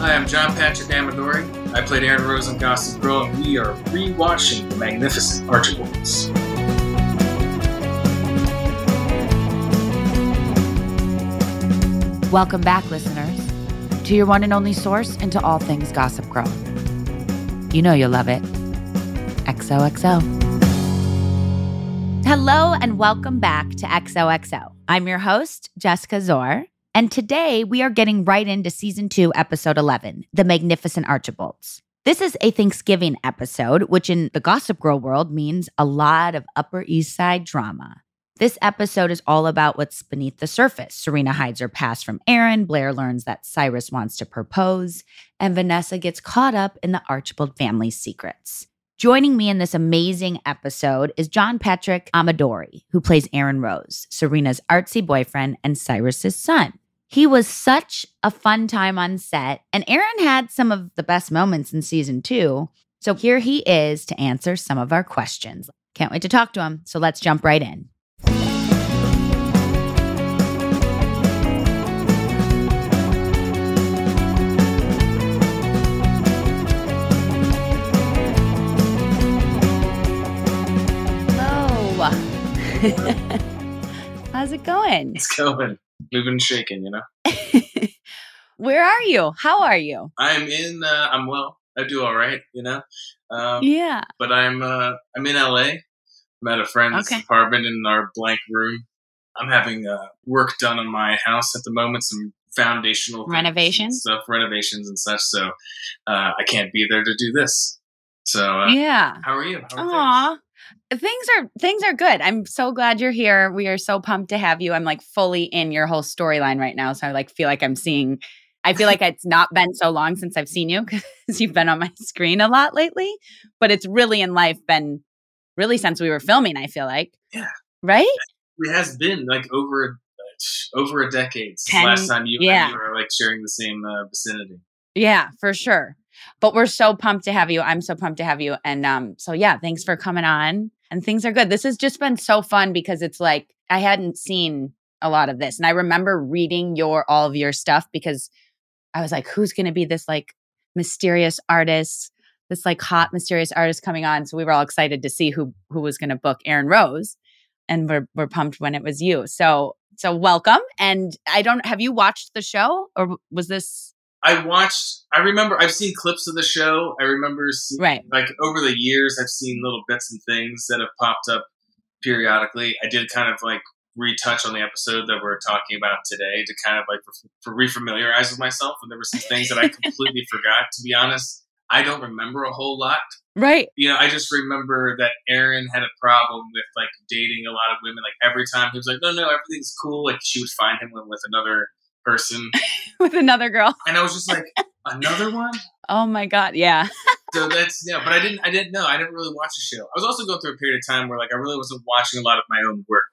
Hi, I'm John Patrick Amedori. I played Aaron Rose on Gossip Girl, and we are rewatching The Magnificent Archibalds. Welcome back, listeners, to your one and only source into all things Gossip Girl. You know you'll love it. XOXO. Hello, and welcome back to XOXO. I'm your host, Jessica Szohr. And today we are getting right into season two, episode 11, The Magnificent Archibalds. This is a Thanksgiving episode, which in the Gossip Girl world means a lot of Upper East Side drama. This episode is all about what's beneath the surface. Serena hides her past from Aaron, Blair learns that Cyrus wants to propose, and Vanessa gets caught up in the Archibald family's secrets. Joining me in this amazing episode is John Patrick Amedori, who plays Aaron Rose, Serena's artsy boyfriend and Cyrus's son. He was such a fun time on set, and Aaron had some of the best moments in season two. So here he is to answer some of our questions. Can't wait to talk to him. So let's jump right in. How's it going? It's going. Moving and shaking, you know? Where are you? How are you? I'm in, uh, I'm well. I do all right, you know? Um, Yeah. But I'm, uh, I'm in LA. I'm at a friend's Okay. apartment in our blank room. I'm having uh, work done on my house at the moment, some foundational Renovations? stuff, renovations and such. So uh, I can't be there to do this. So uh, yeah. how are you? How are things? Things are things are good. I'm so glad you're here. We are so pumped to have you. I'm like fully in your whole storyline right now. So I like feel like I'm seeing I feel like it's not been so long since I've seen you because you've been on my screen a lot lately. But it's really in life been really since we were filming, I feel like. Yeah. Right? It has been like over over a decade since Ten- last time you yeah. you were like sharing the same uh, vicinity. Yeah, for sure. But we're so pumped to have you. I'm so pumped to have you. And um, so yeah, thanks for coming on. And things are good. This has just been so fun because it's like I hadn't seen a lot of this. And I remember reading your all of your stuff because I was like, who's gonna be this like mysterious artist, this like hot, mysterious artist coming on? So we were all excited to see who who was gonna book Aaron Rose. And we're we're pumped when it was you. So so welcome. And I don't have you watched the show or was this I watched. I remember. I've seen clips of the show. I remember seeing, Right. like over the years. I've seen little bits and things that have popped up periodically. I did kind of like retouch on the episode that we're talking about today to kind of like for, refamiliarize with myself. And there were some things that I completely forgot. To be honest, I don't remember a whole lot. Right. You know, I just remember that Aaron had a problem with like dating a lot of women. Like every time he was like, "No, no, everything's cool." Like she would find him with another person, with another girl, and I was just like, "Another one." Oh my god, yeah. so that's yeah, but I didn't I didn't know. I didn't really watch the show. I was also going through a period of time where like I really wasn't watching a lot of my own work.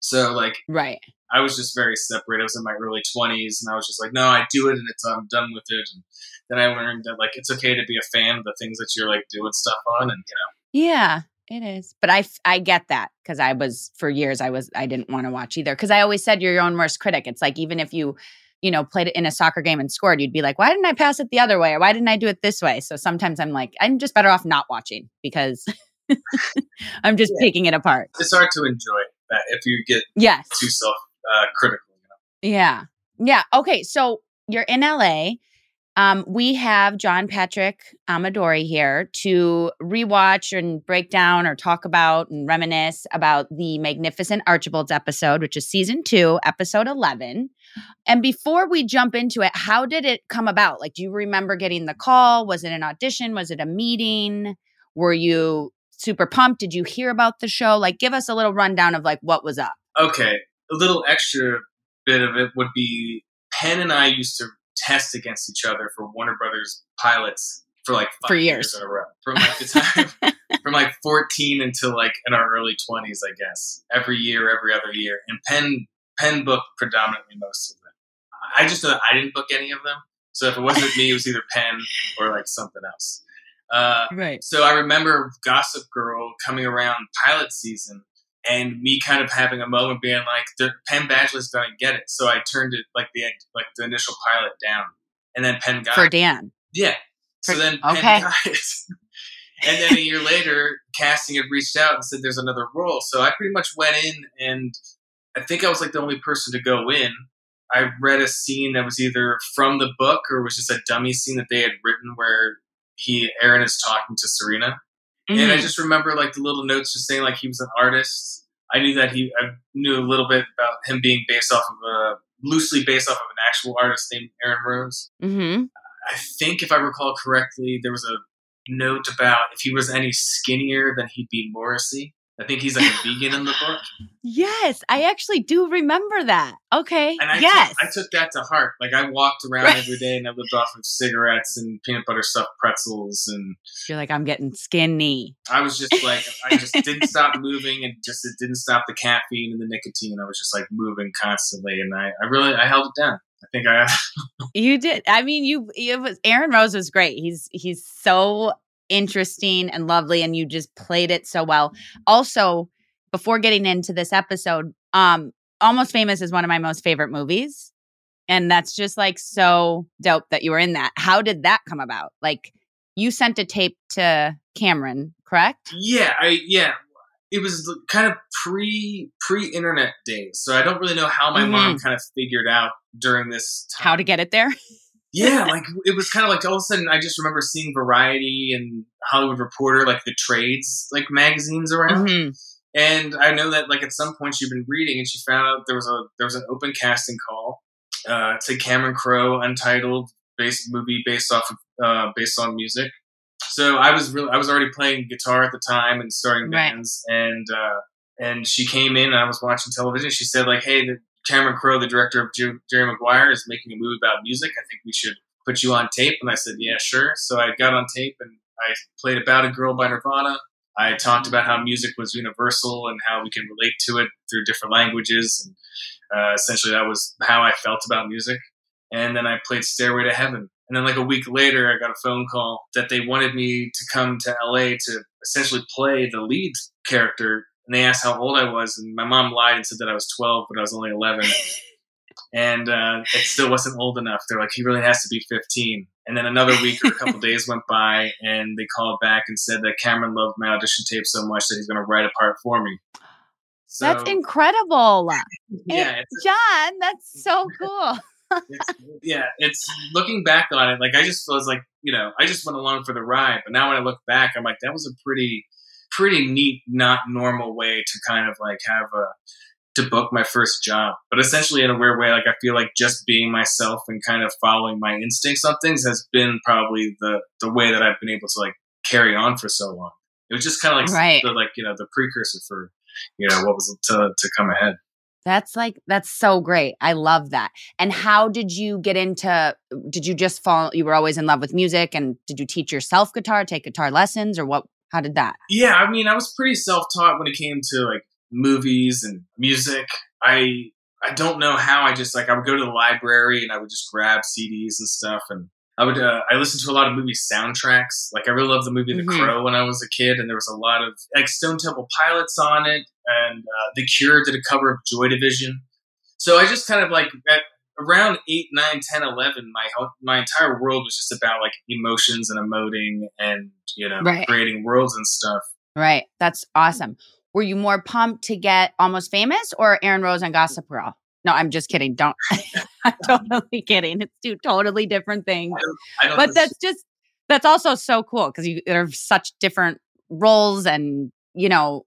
So like right. I was just very separate. I was in my early twenties and I was just like, no, I do it and it's I'm done with it. And then I learned that like it's okay to be a fan of the things that you're like doing stuff on and you know. Yeah. It is. But I, I get that because I was, for years, I was, I didn't want to watch either. Because I always said you're your own worst critic. It's like, even if you you know, played it in a soccer game and scored, you'd be like, why didn't I pass it the other way? Or why didn't I do it this way? So sometimes I'm like, I'm just better off not watching because I'm just yeah. picking it apart. It's hard to enjoy that if you get yes. too self uh, critical. You know? Yeah. Yeah. Okay. So you're in LA. Um, we have John Patrick Amedori here to rewatch and break down or talk about and reminisce about the Magnificent Archibalds episode, which is season two, episode 11. And before we jump into it, how did it come about? Like, do you remember getting the call? Was it an audition? Was it a meeting? Were you super pumped? Did you hear about the show? Like, give us a little rundown of like what was up. Okay. A little extra bit of it would be Penn and I used to test against each other for Warner Brothers pilots for like for years. years in a row. From like the time from like 14 until like in our early 20s, I guess. Every year, every other year. And Penn Penn booked predominantly most of them. I just know I didn't book any of them. So if it wasn't me, it was either Penn or like something else. Uh, right. So I remember Gossip Girl coming around pilot season, and me kind of having a moment being like, the Penn Badgley's gonna get it. So I turned it like the like the initial pilot down, and then Penn got for it. Dan. Yeah. For, so then okay. Penn got it. and then a year later, casting had reached out and said there's another role. So I pretty much went in, and I think I was like the only person to go in. I read a scene that was either from the book or was just a dummy scene that they had written where he Aaron is talking to Serena Mm-hmm. And I mm-hmm. just remember like the little notes just saying like he was an artist. I knew that he, I knew a little bit about him being based off of a, loosely based off of an actual artist named Aaron Rose. Mm-hmm. I think if I recall correctly, there was a note about if he was any skinnier, then he'd be Morrissey. I think he's like a vegan in the book. Yes, I actually do remember that. Okay. And I yes. Took, I took that to heart. Like I walked around right. every day and I lived off of cigarettes and peanut butter stuffed pretzels and you're like, I'm getting skinny. I was just like I just didn't stop moving and just it didn't stop the caffeine and the nicotine. I was just like moving constantly and I, I really I held it down. I think I You did. I mean, you it was Aaron Rose was great. He's he's so interesting and lovely and you just played it so well. Also, before getting into this episode, um Almost Famous is one of my most favorite movies. And that's just like so dope that you were in that. How did that come about? Like you sent a tape to Cameron, correct? Yeah, I yeah. It was kind of pre pre internet days, so I don't really know how my mm-hmm. mom kind of figured out during this time. how to get it there. Yeah, like it was kind of like all of a sudden I just remember seeing Variety and Hollywood Reporter, like the trades, like magazines around. Mm-hmm. And I know that like at some point she'd been reading and she found out there was a there was an open casting call. Uh, a Cameron Crowe untitled based movie based off of uh, based on music. So I was really I was already playing guitar at the time and starting bands right. and uh, and she came in and I was watching television. She said like, "Hey, the Cameron Crowe, the director of Jerry Maguire, is making a movie about music. I think we should put you on tape." And I said, "Yeah, sure." So I got on tape and I played "About a Girl" by Nirvana. I talked about how music was universal and how we can relate to it through different languages, and uh, essentially that was how I felt about music. And then I played "Stairway to Heaven." And then, like a week later, I got a phone call that they wanted me to come to LA to essentially play the lead character and they asked how old I was, and my mom lied and said that I was 12, but I was only 11. and uh, it still wasn't old enough. They're like, he really has to be 15. And then another week or a couple days went by, and they called back and said that Cameron loved my audition tape so much that he's going to write a part for me. So, that's incredible. Yeah, John, that's so cool. it's, yeah, it's looking back on it, like I just was like, you know, I just went along for the ride. But now when I look back, I'm like, that was a pretty pretty neat, not normal way to kind of like have a to book my first job. But essentially, in a weird way, like I feel like just being myself and kind of following my instincts on things has been probably the the way that I've been able to like carry on for so long. It was just kind of like Right. the like you know the precursor for you know what was to to come ahead. That's like that's so great. I love that. And how did you get into did you just fall you were always in love with music and did you teach yourself guitar, take guitar lessons or what how did that? Yeah, I mean, I was pretty self-taught when it came to like movies and music. I I don't know how I just like I would go to the library and I would just grab CDs and stuff and I would uh, I listened to a lot of movie soundtracks. Like I really loved the movie The Mhm. Crow when I was a kid and there was a lot of like Stone Temple Pilots on it and uh, The Cure did a cover of Joy Division. So I just kind of like at around 8, 9, 10, 11 my whole, my entire world was just about like emotions and emoting and you know Right. creating worlds and stuff. Right. That's awesome. Were you more pumped to get almost famous or Aaron Rose on Gossip Girl? No, I'm just kidding. Don't I'm totally kidding. It's two totally different things. I don't But that's just that's also so cool because you there are such different roles and you know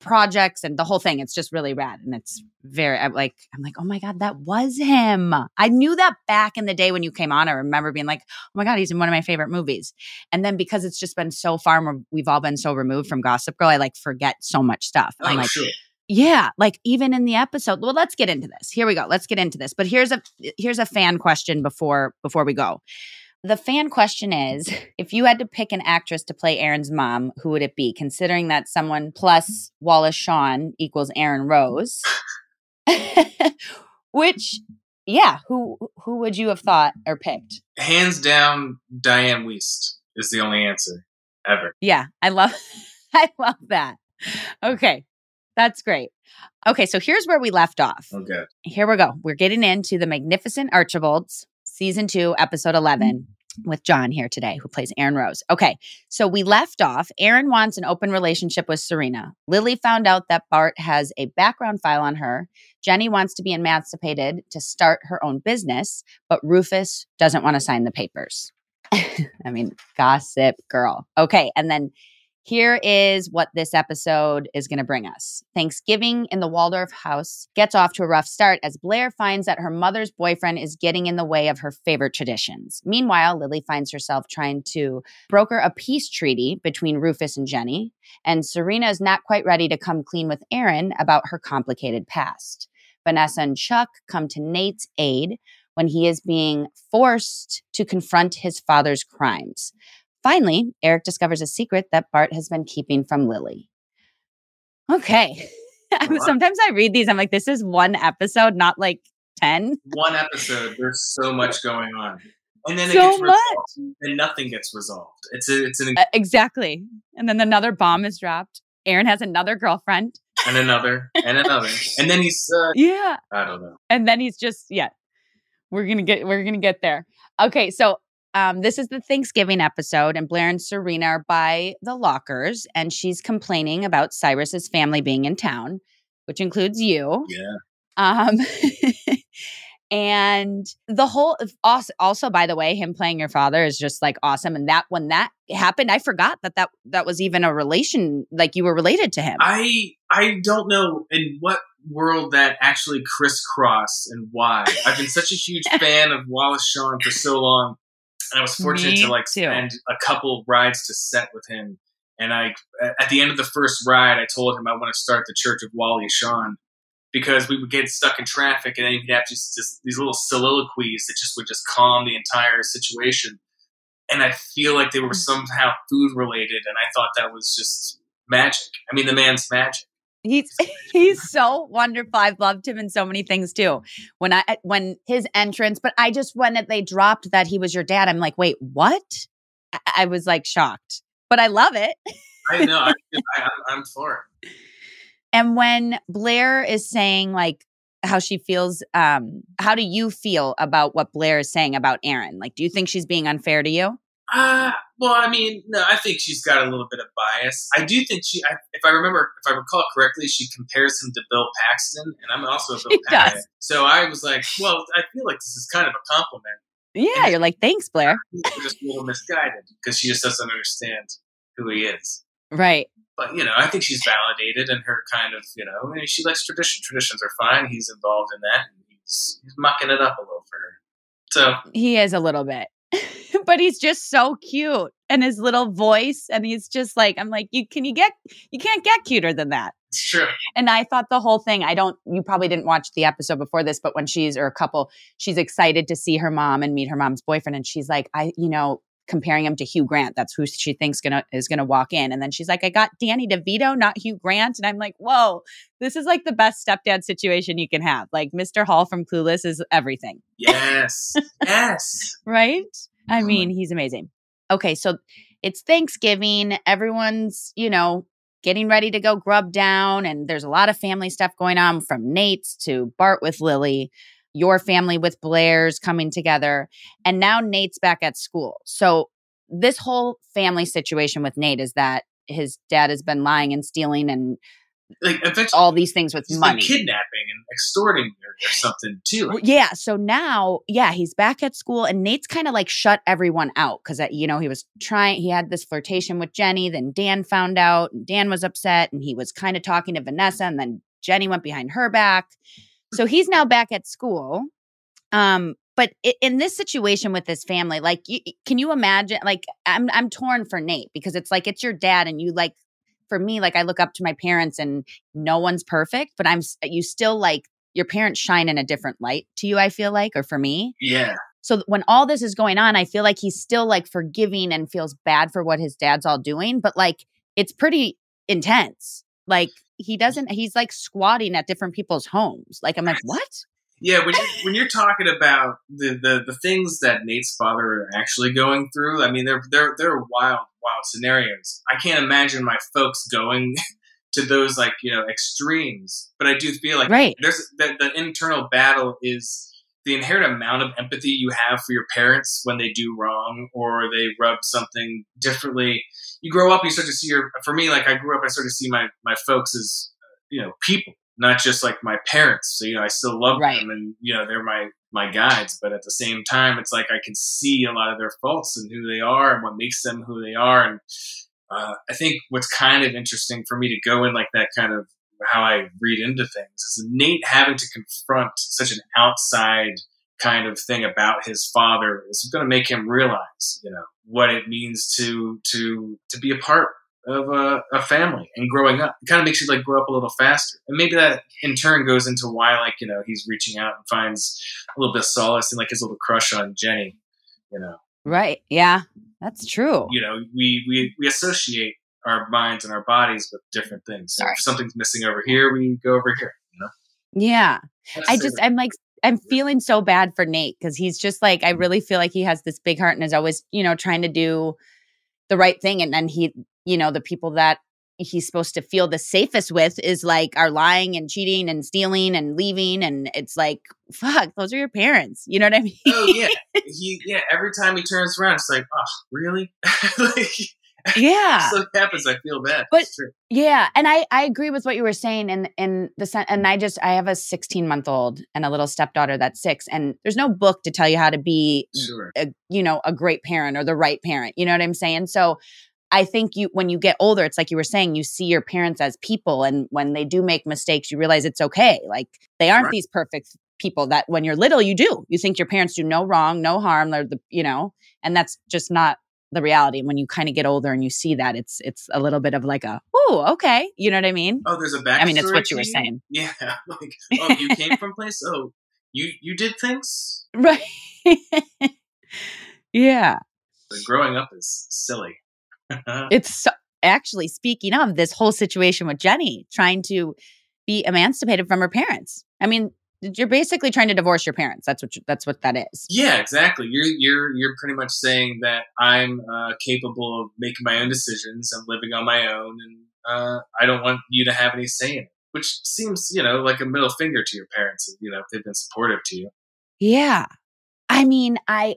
projects and the whole thing. It's just really rad and it's very I'm like I'm like oh my god that was him. I knew that back in the day when you came on. I remember being like oh my god he's in one of my favorite movies. And then because it's just been so far, we've all been so removed from Gossip Girl, I like forget so much stuff. I'm oh, like sure. yeah, like even in the episode. Well, let's get into this. Here we go. Let's get into this. But here's a here's a fan question before before we go. The fan question is if you had to pick an actress to play Aaron's mom, who would it be? Considering that someone plus Wallace Shawn equals Aaron Rose. Which yeah, who who would you have thought or picked? Hands down, Diane Wiest is the only answer ever. Yeah, I love I love that. Okay. That's great. Okay, so here's where we left off. Oh, okay. Here we go. We're getting into the Magnificent Archibalds, season two, episode mm. 11, with John here today, who plays Aaron Rose. Okay, so we left off. Aaron wants an open relationship with Serena. Lily found out that Bart has a background file on her. Jenny wants to be emancipated to start her own business, but Rufus doesn't want to sign the papers. I mean, gossip girl. Okay, and then here is what this episode is going to bring us. Thanksgiving in the Waldorf house gets off to a rough start as Blair finds that her mother's boyfriend is getting in the way of her favorite traditions. Meanwhile, Lily finds herself trying to broker a peace treaty between Rufus and Jenny, and Serena is not quite ready to come clean with Aaron about her complicated past. Vanessa and Chuck come to Nate's aid when he is being forced to confront his father's crimes. Finally, Eric discovers a secret that Bart has been keeping from Lily. Okay. Sometimes I read these, I'm like, this is one episode, not like 10. One episode, there's so much going on. And then it So gets much. resolved, and nothing gets resolved. It's a, it's an Uh, exactly. And then another bomb is dropped. Aaron has another girlfriend. and another and another, and then he's uh, Yeah. I don't know. and then he's just yeah we're gonna get we're gonna get there okay so um this is the thanksgiving episode and blair and serena are by the lockers and she's complaining about cyrus's family being in town which includes you. Yeah, um and the whole also, also by the way him playing your father is just like awesome and that when that happened i forgot that that that was even a relation like you were related to him. I I don't know in what world that actually crisscrossed and why. I've been such a huge fan of Wallace Shawn for so long, and I was fortunate Me to like too. spend a couple rides to set with him. And I, at the end of the first ride, I told him I want to start the Church of Wally Shawn because we would get stuck in traffic, and then you'd have just, just these little soliloquies that just would just calm the entire situation. And I feel like they were mm. somehow food related, and I thought that was just magic. I mean, the man's magic. He's he's so wonderful. I've loved him in so many things too. When I when his entrance, but I just when it, they dropped that he was your dad, I'm like, wait, what? I, I was like shocked, but I love it. I know. I, I, I'm, I'm for it. And when Blair is saying like how she feels, um, how do you feel about what Blair is saying about Aaron? Like, do you think she's being unfair to you? Uh, well, I mean, no, I think she's got a little bit of bias. I do think she, I, if I remember, if I recall correctly, she compares him to Bill Paxton, and I'm also a Bill She Paxton. does. So I was like, well, I feel like this is kind of a compliment. Yeah, you're like, thanks, Blair. Just a little misguided because she just doesn't understand who he is. Right. but you know, I think she's validated in her kind of you know, she likes tradition. Traditions are fine. He's involved in that. And he's he's mucking it up a little for her. So he is a little bit. but he's just so cute and his little voice and he's just like I'm like you can you get you can't get cuter than that. Sure. And I thought the whole thing, I don't, you probably didn't watch the episode before this, but when she's, or a couple, she's excited to see her mom and meet her mom's boyfriend. And she's like, I, you know, comparing him to Hugh Grant. That's who she thinks gonna is gonna walk in. And then she's like, I got Danny DeVito, not Hugh Grant. And I'm like, whoa, this is like the best stepdad situation you can have. Like Mr. Hall from Clueless is everything. Yes. yes. right? I oh mean, he's amazing. Okay, so it's Thanksgiving. Everyone's, you know, getting ready to go grub down. And there's a lot of family stuff going on from Nate's to Bart with Lily, your family with Blair's coming together. And now Nate's back at school. So this whole family situation with Nate is that his dad has been lying and stealing and like all these things with money, kidnapping and extorting or, something too. Like, yeah. So now, yeah, he's back at school, and Nate's kind of like shut everyone out because uh, you know he was trying. He had this flirtation with Jenny. Then Dan found out, and Dan was upset, and he was kind of talking to Vanessa, and then Jenny went behind her back. So he's now back at school. Um, but in this situation with this family, like, you, can you imagine? Like, I'm I'm torn for Nate because it's like it's your dad, and you like for me, like I look up to my parents and no one's perfect, but I'm, you still like, your parents shine in a different light to you, I feel like, or for me. Yeah. So when all this is going on, I feel like he's still like forgiving and feels bad for what his dad's all doing, but like it's pretty intense. Like he doesn't, he's like squatting at different people's homes. Like I'm like, what? Yeah, when you're, when you're talking about the, the, the things that Nate's father are actually going through, I mean, they're they're they're wild wild scenarios. I can't imagine my folks going to those like you know extremes, but I do feel like right. there's the, the internal battle is the inherent amount of empathy you have for your parents when they do wrong or they rub something differently. You grow up, you start to see your. For me, like I grew up, I started to see my my folks as you know people not just like my parents. So you know, I still love right. them, and you know, they're my my guides. But at the same time, it's like I can see a lot of their faults and who they are and what makes them who they are. And uh, I think what's kind of interesting for me to go in like that kind of how I read into things is Nate having to confront such an outside kind of thing about his father is going to make him realize, you know, what it means to to to be a part of a, a, family and growing up. It kind of makes you like grow up a little faster. And maybe that in turn goes into why like, you know, he's reaching out and finds a little bit of solace in like his little crush on Jenny, you know. Right. Yeah. That's true. You know, we we, we associate our minds and our bodies with different things. If something's missing over here, we go over here, you know. Yeah. I just I'm like I'm mm-hmm. feeling so bad for Nate because he's just like I really feel like he has this big heart and is always, you know, trying to do the right thing and then he you know, the people that he's supposed to feel the safest with is like are lying and cheating and stealing and leaving and it's like fuck those are your parents. You know what i mean oh yeah. he yeah every time he turns around it's like oh really? Like yeah so happens i feel bad but yeah and i i agree with what you were saying and in the sen- and i just i have a 16 month old and a little stepdaughter that's six and there's no book to tell you how to be sure. a, you know a great parent or the right parent you know what i'm saying so I think you when you get older, it's like you were saying, you see your parents as people, and when they do make mistakes, you realize it's okay. Like they aren't right. these perfect people that when you're little you do. You think your parents do no wrong, no harm. They're the you know, and that's just not the reality. And When you kind of get older and you see that, it's it's a little bit of like a oh okay, you know what I mean? Oh, there's a back. I mean, it's what you were saying. Yeah, like oh, you came from place. Oh, you you did things right. yeah. But growing up is silly. it's so, actually speaking of this whole situation with Jenny trying to be emancipated from her parents. I mean, you're basically trying to divorce your parents. That's what you, that's what that is. Yeah, exactly. You're you're you're pretty much saying that I'm uh, capable of making my own decisions. I'm living on my own, and uh, I don't want you to have any say in it. Which seems, you know, like a middle finger to your parents. You know, if they've been supportive to you. Yeah, I mean, I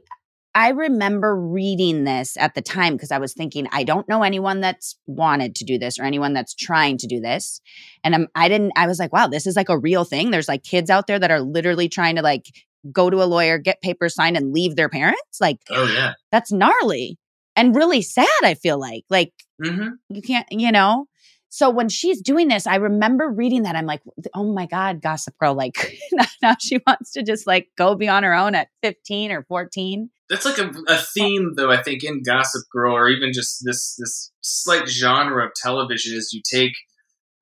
I remember reading this at the time because I was thinking, I don't know anyone that's wanted to do this or anyone that's trying to do this. And I'm, I didn't, I was like, wow, this is like a real thing. There's like kids out there that are literally trying to like go to a lawyer, get papers signed, and leave their parents. Like, oh, yeah. That's gnarly and really sad, I feel like. Like, mm-hmm. you can't, you know? so when she's doing this, I remember reading that. I'm like, oh my God, Gossip Girl. Like now she wants to just like go be on her own at 15 or 14. That's like a, a theme, though. I think in Gossip Girl, or even just this this slight genre of television, is you take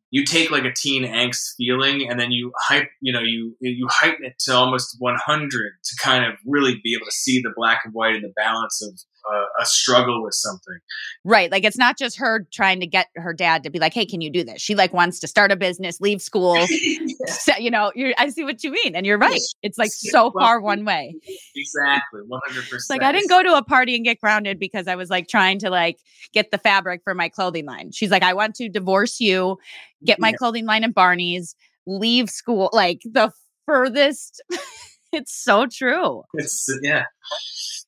you take like a teen angst feeling and then you hype you know you you heighten it to almost 100 to kind of really be able to see the black and white and the balance of uh, a struggle with something right like it's not just her trying to get her dad to be like hey can you do this she like wants to start a business leave school yeah. so, you know i see what you mean and you're right it's like so far one way exactly 100% like i didn't go to a party and get grounded because i was like trying to like get the fabric for my clothing line she's like i want to divorce you get my yeah. clothing line at Barney's, leave school, like the furthest. It's so true. It's yeah,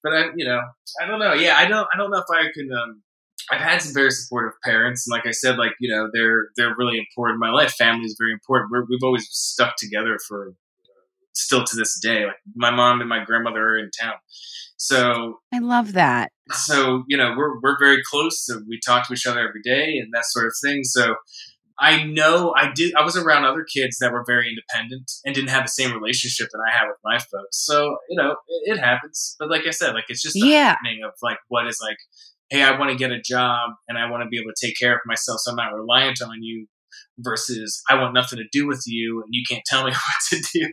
but I, you know, I don't know. Yeah, I don't, I don't know if I can. Um, I've had some very supportive parents, and like I said, like you know, they're they're really important in my life. Family is very important. we have always stuck together for still to this day. Like my mom and my grandmother are in town, so I love that. So you know, we're we're very close. So we talk to each other every day and that sort of thing. So I know I did. I was around other kids that were very independent and didn't have the same relationship that I had with my folks. So you know, it, it happens. But like I said, like it's just the yeah. happening of like what is like, hey, I want to get a job and I want to be able to take care of myself, so I'm not reliant on you. Versus, I want nothing to do with you, and you can't tell me what to do.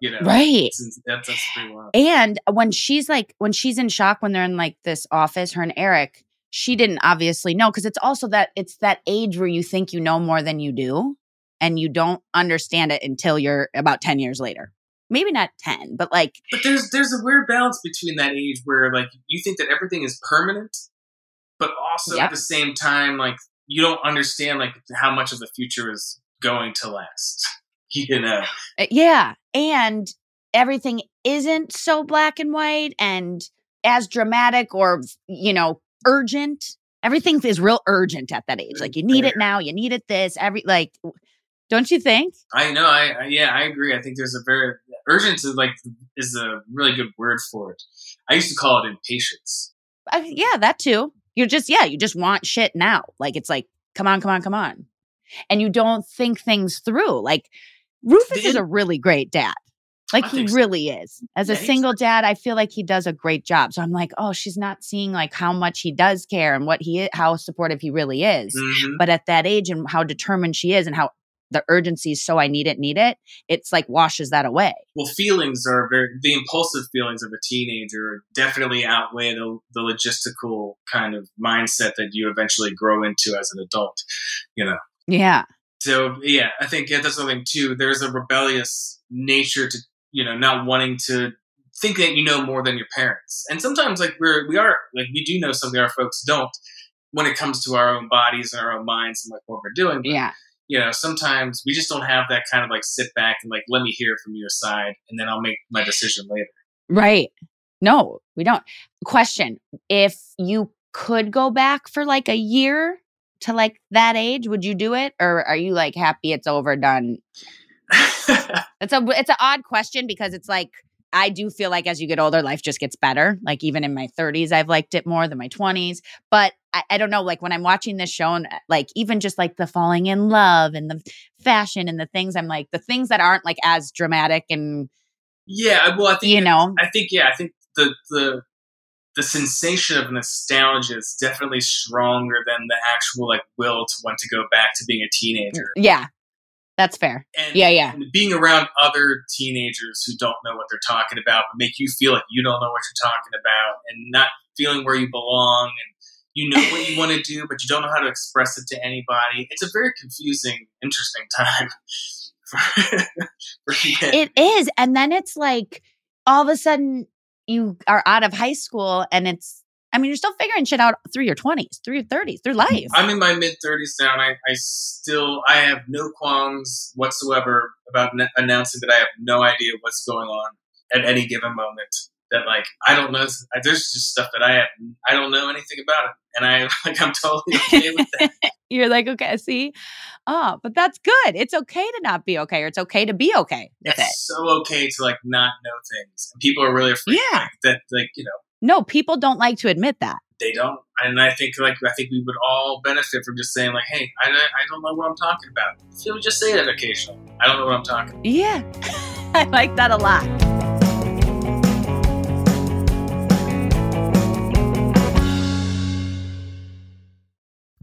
You know, right? That's, that's pretty wild. And when she's like, when she's in shock, when they're in like this office, her and Eric she didn't obviously know because it's also that it's that age where you think you know more than you do and you don't understand it until you're about 10 years later maybe not 10 but like but there's there's a weird balance between that age where like you think that everything is permanent but also yep. at the same time like you don't understand like how much of the future is going to last you know uh, yeah and everything isn't so black and white and as dramatic or you know urgent. Everything is real urgent at that age. Like you need it now, you need it this, every like don't you think? I know. I, I, yeah, I agree. I think there's a very urgent is like is a really good word for it. I used to call it impatience. Uh, yeah, that too. You're just yeah, you just want shit now. Like it's like come on, come on, come on, and you don't think things through. Like Rufus the, is a really great dad. Like he really is. As yeah, a single dad, I feel like he does a great job. So I'm like, oh, she's not seeing like how much he does care and what he how supportive he really is. Mm-hmm. But at that age and how determined she is and how the urgency is so I need it, need it, it's like washes that away. Well, feelings are very the impulsive feelings of a teenager definitely outweigh the, the logistical kind of mindset that you eventually grow into as an adult, you know. Yeah. So yeah, I think yeah, that's something too. There's a rebellious nature to you know, not wanting to think that you know more than your parents. And sometimes like we're we are like we do know something our folks don't when it comes to our own bodies and our own minds and like what we're doing. But, yeah. You know, sometimes we just don't have that kind of like sit back and like let me hear from your side and then I'll make my decision later. Right. No, we don't. Question. If you could go back for like a year to like that age, would you do it? Or are you like happy it's over, done? It's a it's an odd question because it's like I do feel like as you get older, life just gets better. Like even in my 30s, I've liked it more than my 20s. But I, I, don't know, like when I'm watching this show and uh, like even just like the falling in love and the fashion and the things, I'm like the things that aren't like as dramatic and yeah. Well, I think you know, I think yeah, I think the the the sensation of nostalgia is definitely stronger than the actual like will to want to go back to being a teenager. Yeah, that's fair. And, yeah, yeah. being around other teenagers who don't know what they're talking about, but make you feel like you don't know what you're talking about, and not feeling where you belong, and you know what you want to do, but you don't know how to express it to anybody. It's a very confusing, interesting time. It is, and then it's like all of a sudden you are out of high school, and it's I mean, you're still figuring shit out through your 20s, through your 30s, through life. I'm in my mid 30s now, and I, I still I have no qualms whatsoever about ne- announcing that I have no idea what's going on at any given moment. That like I don't know. There's just stuff that I have. I don't know anything about it, and I like I'm totally okay with that. You're like okay, see, oh, but that's good. It's okay to not be okay, or it's okay to be okay. It's it. so okay to like not know things. And people are really afraid yeah. Like, that, like you know, no, people don't like to admit that. they don't. And I think like I think we would all benefit from just saying like, hey, I, I don't know what I'm talking about. So just say that occasionally. I don't know what I'm talking. About. Yeah, I like that a lot.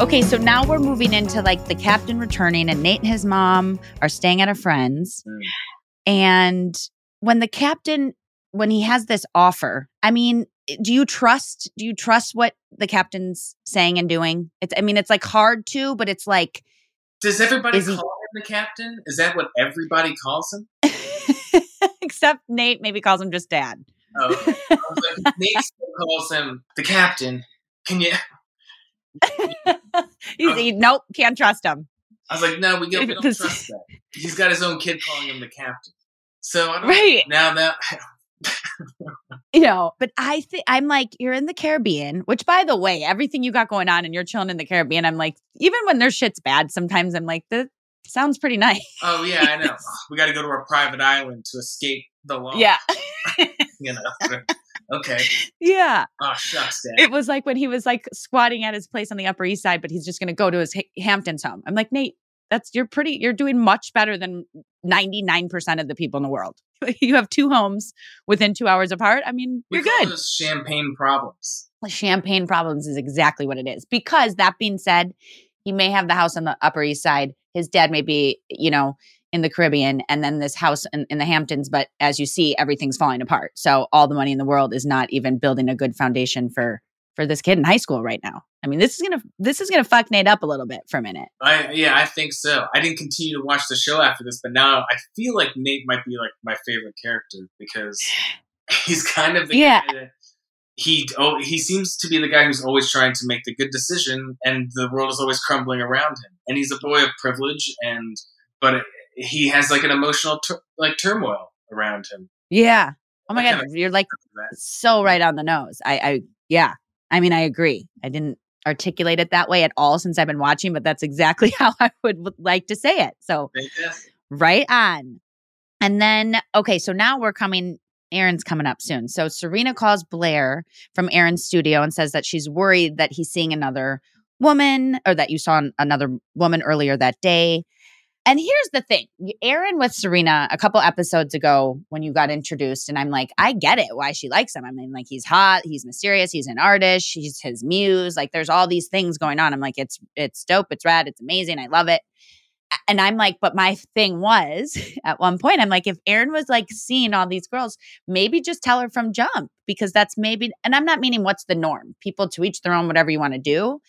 Okay, so now we're moving into like the captain returning, and Nate and his mom are staying at a friend's. Mm. And when the captain when he has this offer i mean do you trust do you trust what the captain's saying and doing it's i mean it's like hard to but it's like does everybody call he, him the captain is that what everybody calls him except nate maybe calls him just dad oh okay. like, nate calls him the captain can you He's, uh-huh. he, nope can't trust him i was like no we don't, we don't trust that he's got his own kid calling him the captain so right now that you know, but I think I'm like, you're in the Caribbean, which by the way, everything you got going on and you're chilling in the Caribbean, I'm like, even when their shit's bad, sometimes I'm like, that sounds pretty nice. Oh yeah, I know. we got to go to a private island to escape the law. Yeah. you know. Okay. Yeah. Oh shucks, Dad. It was like when he was like squatting at his place on the Upper East Side, but he's just going to go to his ha- Hamptons home. I'm like, Nate, that's you're pretty. You're doing much better than 99 percent of the people in the world. you have two homes within two hours apart. I mean, we you're good. Those champagne problems. Champagne problems is exactly what it is. Because that being said, he may have the house on the Upper East Side. His dad may be, you know, in the Caribbean and then this house in, in, the Hamptons. But as you see, everything's falling apart. So all the money in the world is not even building a good foundation for for this kid in high school right now. I mean, this is gonna this is gonna fuck Nate up a little bit for a minute. I yeah, I think so. I didn't continue to watch the show after this, but now I feel like Nate might be like my favorite character because he's kind of the yeah. guy he oh he seems to be the guy who's always trying to make the good decision, and the world is always crumbling around him. And he's a boy of privilege, and but he has like an emotional tur- like turmoil around him. Yeah. Oh my I god, you're like so right on the nose. I, I yeah. I mean, I agree. I didn't articulate it that way at all since I've been watching, but that's exactly how I would like to say it. So Fantastic. right on. And then okay, so now we're coming. Aaron's coming up soon. So Serena calls Blair from Aaron's studio and says that she's worried that he's seeing another woman or that you saw an- another woman earlier that day. And here's the thing Aaron with Serena a couple episodes ago when you got introduced, and I'm like, I get it why she likes him. I mean, like, he's hot, he's mysterious, he's an artist, he's his muse. Like, there's all these things going on. I'm like, it's it's dope, it's rad, it's amazing, I love it. And I'm like, but my thing was at one point, I'm like, if Aaron was like seeing all these girls, maybe just tell her from jump because that's maybe, and I'm not meaning what's the norm. People to each their own, whatever you want to do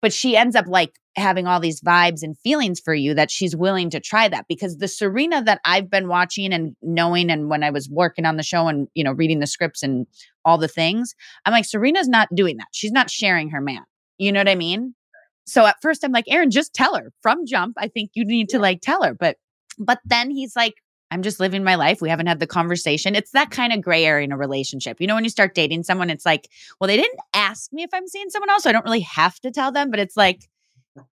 but she ends up like having all these vibes and feelings for you that she's willing to try that because the Serena that I've been watching and knowing and when I was working on the show and you know reading the scripts and all the things I'm like Serena's not doing that. She's not sharing her man. You know what I mean? So at first I'm like Aaron just tell her. From jump I think you need to like tell her. But but then he's like I'm just living my life. We haven't had the conversation. It's that kind of gray area in a relationship. You know, when you start dating someone, it's like, well, they didn't ask me if I'm seeing someone else. So I don't really have to tell them, but it's like,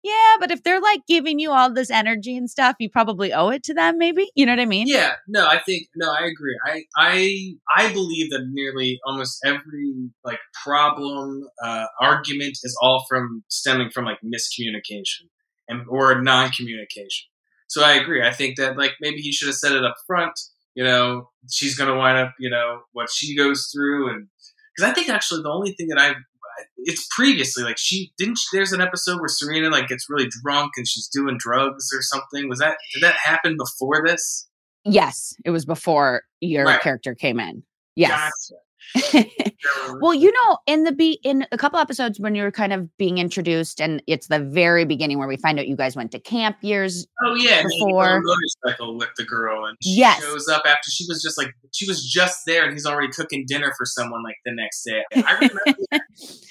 yeah, but if they're like giving you all this energy and stuff, you probably owe it to them, maybe. You know what I mean? Yeah, no, I think no, I agree. I I I believe that nearly almost every like problem, uh, argument is all from stemming from like miscommunication and or non-communication. So I agree. I think that like maybe he should have said it up front. You know, she's going to wind up. You know what she goes through, and because I think actually the only thing that I it's previously like she didn't. There's an episode where Serena like gets really drunk and she's doing drugs or something. Was that did that happen before this? Yes, it was before your Right. character came in. Yes. Gotcha. well, you know, in the be in a couple episodes when you're kind of being introduced, and it's the very beginning where we find out you guys went to camp years. Oh yeah, Before- a motorcycle with the girl, and she Yes. shows up after she was just like she was just there, and he's already cooking dinner for someone like the next day. I remember that.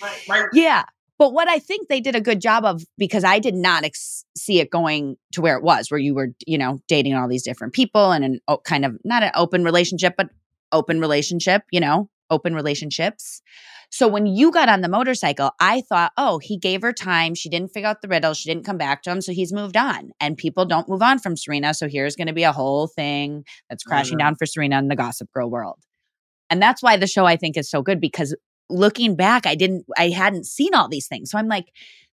My, my, Yeah. But what I think they did a good job of, because I did not ex- see it going to where it was, where you were, you know, dating all these different people and an o- kind of not an open relationship, but open relationship, you know, open relationships. So when you got on the motorcycle, I thought, oh, he gave her time. She didn't figure out the riddle. She didn't come back to him. So he's moved on. And people don't move on from Serena. So here's going to be a whole thing that's crashing Mhm. down for Serena in the Gossip Girl world. And that's why the show I think is so good because looking back, I didn't, I hadn't seen all these things. So I'm like,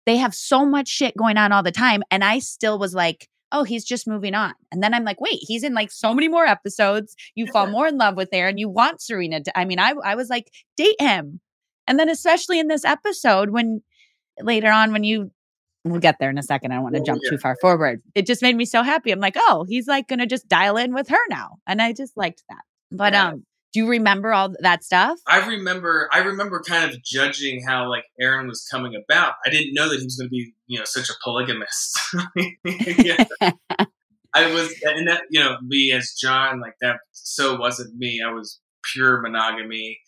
they have so much shit going on all the time. And I still was like, oh, he's just moving on. And then I'm like, wait, he's in like so many more episodes. You fall more in love with Aaron. You want Serena to, I mean, I, I was like, date him. And then especially in this episode, when later on, when you, we'll get there in a second. I don't want to Oh, jump yeah. too far forward. It just made me so happy. I'm like, oh, he's like going to just dial in with her now. And I just liked that. But, Yeah. um, do you remember all that stuff? I remember, I remember kind of judging how like Aaron was coming about. I didn't know that he was going to be, you know, such a polygamist. I was, and that you know, me as John, like that. So wasn't me. I was pure monogamy.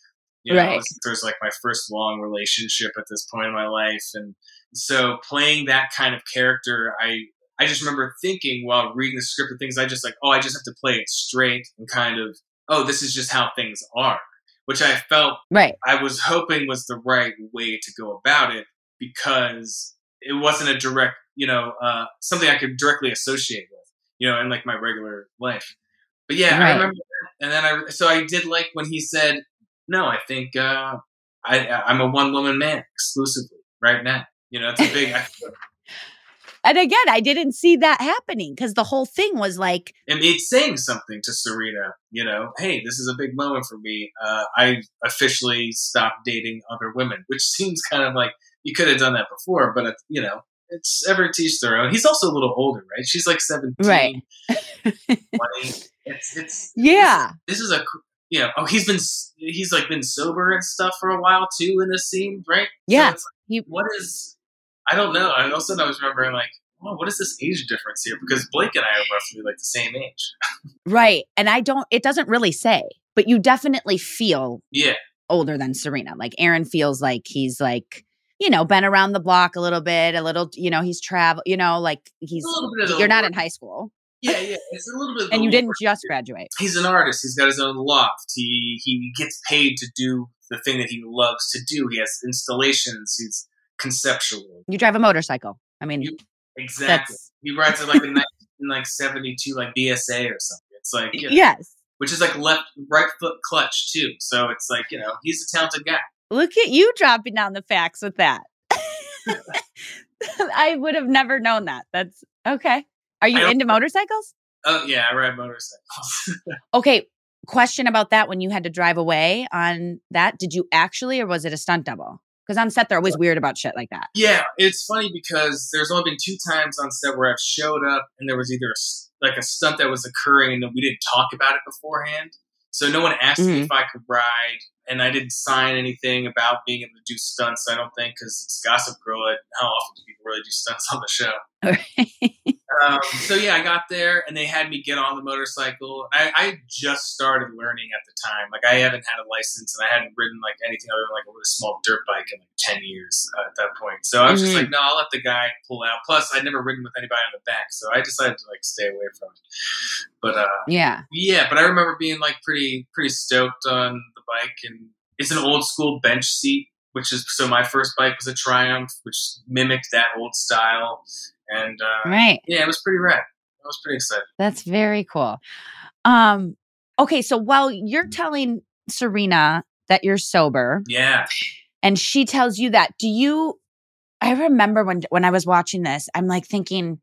You know, Right. it was, it was like my first long relationship at this point in my life, and so playing that kind of character, I I just remember thinking while reading the script of things, I just like, oh, I just have to play it straight and kind of oh, this is just how things are, which I felt right. I was hoping was the right way to go about it because it wasn't a direct, you know, uh, something I could directly associate with, you know, in like my regular life. But yeah, Right. I remember that. And then I, so I did like when he said, no, I think, uh, I, I'm a one woman man exclusively right now. You know, it's a big, I, And again, I didn't see that happening because the whole thing was like, and it's saying something to Serena, you know, hey, this is a big moment for me. Uh, I officially stopped dating other women, which seems kind of like you could have done that before, but, it, you know, it's ever teach their own. He's also a little older, right? She's like 17, Right. 20. It's, it's, yeah, this is a, you know, oh, he's been, he's like been sober and stuff for a while too in this scene, right? Yeah. it's like, what is, I don't know. And all of a sudden I was remembering like, oh, what is this age difference here? Because Blake and I are roughly like the same age. right. And I don't, it doesn't really say, but you definitely feel Yeah. older than Serena. Like Aaron feels like he's like, you know, been around the block a little bit, a little, you know, he's traveled, you know, like he's, A little bit of you're not in high school Yeah, yeah. It's a little bit. Of and you didn't work. just graduate. He's an artist. He's got his own loft. He he gets paid to do the thing that he loves to do. He has installations. He's conceptual. You drive a motorcycle. I mean, You- Exactly. He rides it like a like seventy two like BSA or something. It's like you know, yes. which is like left right foot clutch too. So it's like you know he's a talented guy. Look at you dropping down the facts with that. I would have never known that. That's okay. Are you into motorcycles? Oh yeah, I ride motorcycles. Okay. Question about that when you had to drive away on that. Did you actually, or was it a stunt double? Because on set, they're always weird about shit like that. Yeah, it's funny because there's only been two times on set where I've showed up and there was either a like a stunt that was occurring and we didn't talk about it beforehand. So no one asked me Mhm. if I could ride, and I didn't sign anything about being able to do stunts. I don't think because it's Gossip Girl. How often do people really do stunts on the show? Um, so yeah, I got there and they had me get on the motorcycle. I, I just started learning at the time. Like I haven't had a license and I hadn't ridden like anything other than like a really small dirt bike in like ten years uh, at that point. So I was just Mhm. like, no, I'll let the guy pull out. Plus, I'd never ridden with anybody on the back, so I decided to like stay away from it. But uh, yeah. yeah, but I remember being like pretty pretty stoked on the bike, and it's an old school bench seat, which is so my first bike was a Triumph, which mimicked that old style, and uh, Right. yeah, it was pretty rad. I was pretty excited. That's very cool. Um, okay, so while you're telling Serena that you're sober Yeah, and she tells you that, do you I remember when when I was watching this, I'm like thinking,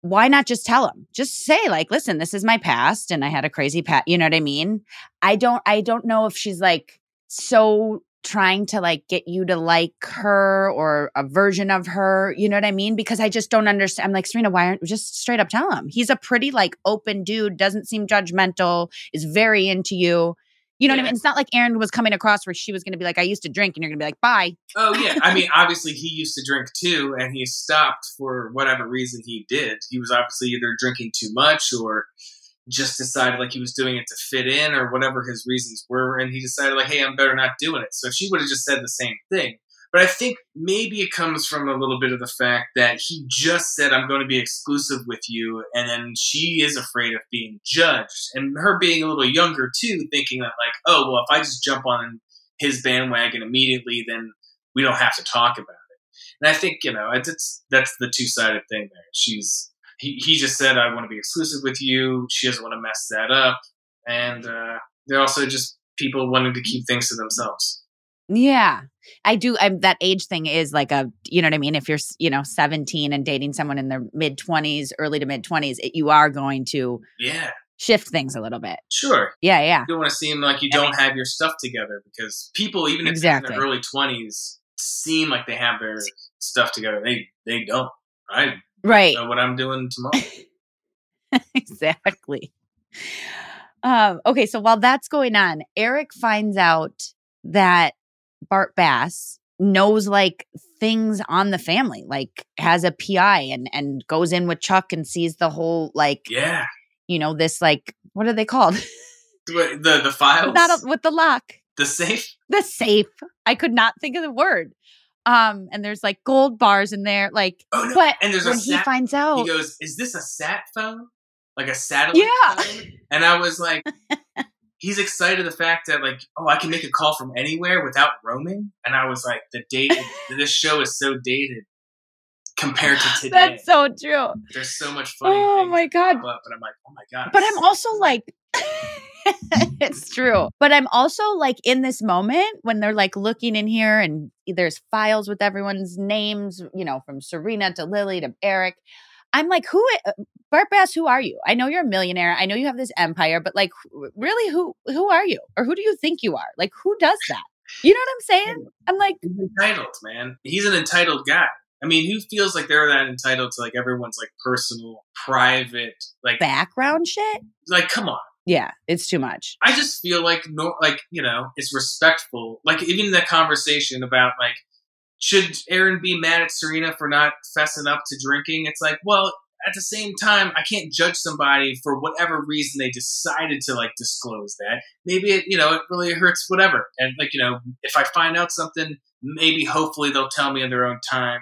why not just tell him? Just say like, listen, this is my past and I had a crazy past, you know what I mean? I don't I don't know if she's like so trying to like get you to like her or a version of her, you know what I mean? Because I just don't understand. I'm like, Serena, why aren't just straight up tell him? He's a pretty like open dude, doesn't seem judgmental, is very into you. You know what I mean? It's not like Aaron was coming across where she was going to be like, I used to drink, and you're going to be like, bye. Oh yeah, I mean, obviously he used to drink too, and he stopped for whatever reason he did. He was obviously either drinking too much or just decided like he was doing it to fit in or whatever his reasons were, and he decided like, hey, I'm better not doing it. So she would have just said the same thing. But I think maybe it comes from a little bit of the fact that he just said, I'm going to be exclusive with you. And then she is afraid of being judged. And her being a little younger too, thinking that, like, oh, well, if I just jump on his bandwagon immediately, then we don't have to talk about it. And I think, you know, it's, it's that's the two sided thing there. She's, he, he just said, I want to be exclusive with you. She doesn't want to mess that up. And uh, they're also just people wanting to keep things to themselves. Yeah. I do. I'm, that age thing is like a, you know what I mean? If you're, you know, 17 and dating someone in their mid 20s, early to mid 20s, you are going to Yeah, shift things a little bit. sure. Yeah. Yeah. You don't want to seem like you don't have your stuff together because people, even if they're Exactly. in their early 20s, seem like they have their stuff together. They they don't. I Right. what I'm doing tomorrow. exactly. Um, okay, so while that's going on, Eric finds out that Bart Bass knows like things on the family, like has a PI and and goes in with Chuck and sees the whole like yeah. you know this like what are they called? The the, the files, Not with the lock, the safe. the safe. I could not think of the word. Um, and there's like gold bars in there, like. Oh no! But and there's when he finds out, he goes, "Is this a sat phone? Like a satellite Yeah. phone?" And I was like, he's excited the fact that like, oh, I can make a call from anywhere without roaming. And I was like, the date, this show is so dated compared to today. That's so true. There's so much funny. Oh my god! Up, but I'm like, oh my god. But I'm also like. it's true. But I'm also like in this moment when they're like looking in here and there's files with everyone's names, you know, from Serena to Lily to Eric. I'm like, who, uh, Bart Bass, who are you? I know you're a millionaire. I know you have this empire, but like, really, who, who are you? Or who do you think you are? Like, who does that? You know what I'm saying? I'm like, he's entitled, man. He's an entitled guy. I mean, who feels like they're that entitled to like everyone's like personal, private, like background shit? Like, come on. Yeah, it's too much. I just feel like no, like you know, it's respectful. Like even that conversation about like should Aaron be mad at Serena for not fessing up to drinking? It's like, well, at the same time, I can't judge somebody for whatever reason they decided to like disclose that. Maybe it, you know, it really hurts, whatever. And like, you know, if I find out something, maybe hopefully they'll tell me in their own time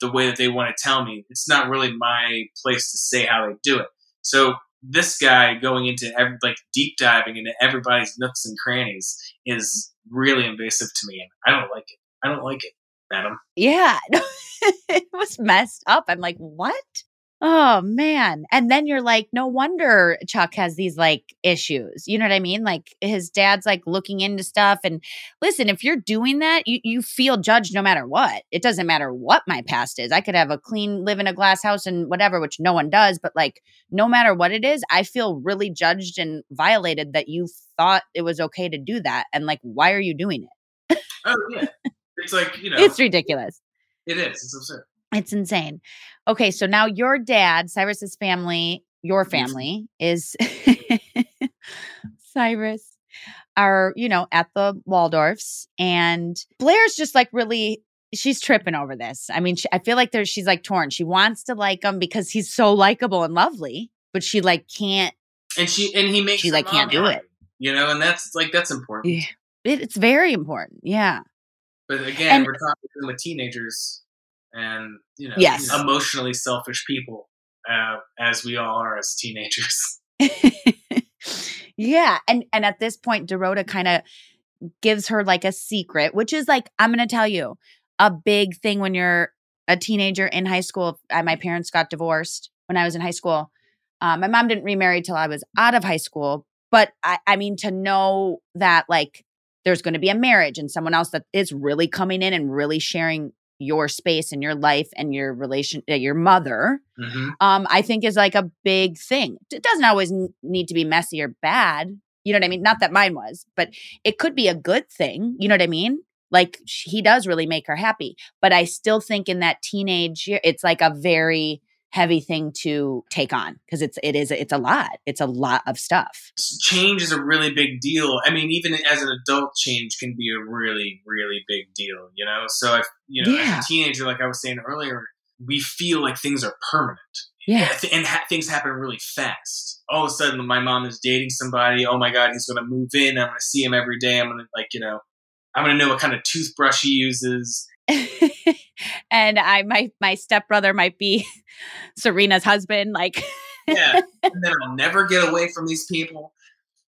the way that they want to tell me. It's not really my place to say how they do it. So this guy going into every, like deep diving into everybody's nooks and crannies is really invasive to me, and I don't like it. I don't like it, madam. Yeah, it was messed up. I'm like, what? Oh man. And then you're like, no wonder Chuck has these like issues. You know what I mean? Like his dad's like looking into stuff. And listen, if you're doing that, you, you feel judged no matter what. It doesn't matter what my past is. I could have a clean, live in a glass house and whatever, which no one does. But like, no matter what it is, I feel really judged and violated that you thought it was okay to do that. And like, why are you doing it? oh, yeah. It's like, you know, it's ridiculous. It is. It's absurd. It's insane. Okay, so now your dad, Cyrus's family, your mm-hmm. family is Cyrus are, you know, at the Waldorfs and Blair's just like really she's tripping over this. I mean, she, I feel like there's she's like torn. She wants to like him because he's so likable and lovely, but she like can't and she and he makes she like can't do it. You know, and that's like that's important. Yeah. It, it's very important. Yeah. But again, and, we're talking with teenagers and you know yes. emotionally selfish people uh, as we all are as teenagers yeah and and at this point dorota kind of gives her like a secret which is like i'm gonna tell you a big thing when you're a teenager in high school my parents got divorced when i was in high school um, my mom didn't remarry till i was out of high school but I, I mean to know that like there's going to be a marriage and someone else that is really coming in and really sharing your space and your life and your relation uh, your mother mm-hmm. um i think is like a big thing. It doesn't always n- need to be messy or bad you know what i mean? Not that mine was but it could be a good thing you know what i mean? Like he does really make her happy but i still think in that teenage year it's like a very heavy thing to take on because it's it is it's a lot it's a lot of stuff. Change is a really big deal. I mean even as an adult change can be a really really big deal you know? So if you know yeah. as a teenager like i was saying earlier we feel like things are permanent. Yeah. And ha- things happen really fast. All of a sudden my mom is dating somebody. Oh my god he's going to move in. I'm going to see him every day. I'm going to like you know i'm going to know what kind of toothbrush he uses and I my my stepbrother might be Serena's husband. Like Yeah. And then I'll never get away from these people.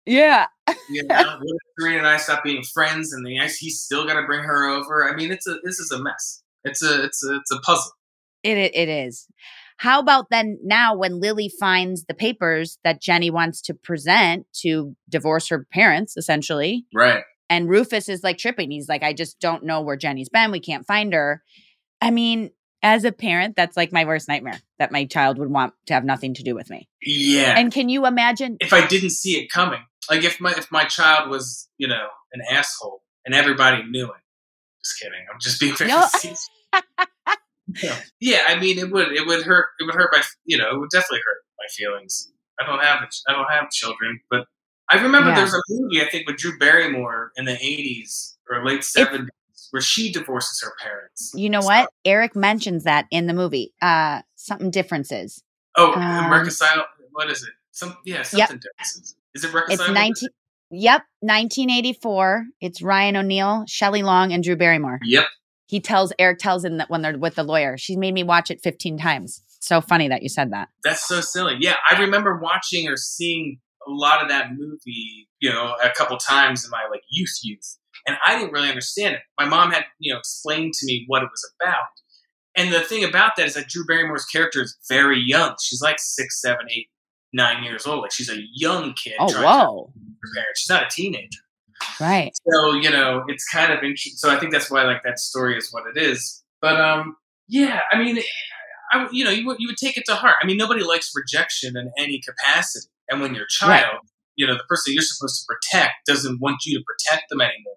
Yeah. you know, Serena and I stop being friends and the he's still gotta bring her over. I mean it's a this is a mess. It's a it's a it's a puzzle. It it is. How about then now when Lily finds the papers that Jenny wants to present to divorce her parents, essentially. Right. And Rufus is like tripping. He's like, I just don't know where Jenny's been. We can't find her. I mean, as a parent, that's like my worst nightmare that my child would want to have nothing to do with me. Yeah. And can you imagine if I didn't see it coming? Like if my if my child was, you know, an asshole and everybody knew it. Just kidding. I'm just being very no. yeah. yeah, I mean it would it would hurt it would hurt my you know, it would definitely hurt my feelings. I don't have I don't have children, but I remember yeah. there was a movie I think with Drew Barrymore in the '80s or late '70s where she divorces her parents. You know so. what? Eric mentions that in the movie. Uh, something differences. Oh, um, reconcile. What is it? Some yeah, something yep. differences. Is it reconcile? It's nineteen. Yep, 1984. It's Ryan O'Neal, Shelley Long, and Drew Barrymore. Yep. He tells Eric tells him that when they're with the lawyer, she's made me watch it 15 times. So funny that you said that. That's so silly. Yeah, I remember watching or seeing a lot of that movie, you know, a couple times in my like youth youth, and I didn't really understand it. My mom had you know explained to me what it was about, and the thing about that is that Drew Barrymore's character is very young. She's like six, seven, eight, nine years old. Like she's a young kid. Oh, whoa! She's not a teenager. Right. So you know, it's kind of interesting. So I think that's why like that story is what it is. But um, yeah, I mean, I you know, you would you would take it to heart. I mean, nobody likes rejection in any capacity, and when your child, right. you know, the person you're supposed to protect doesn't want you to protect them anymore.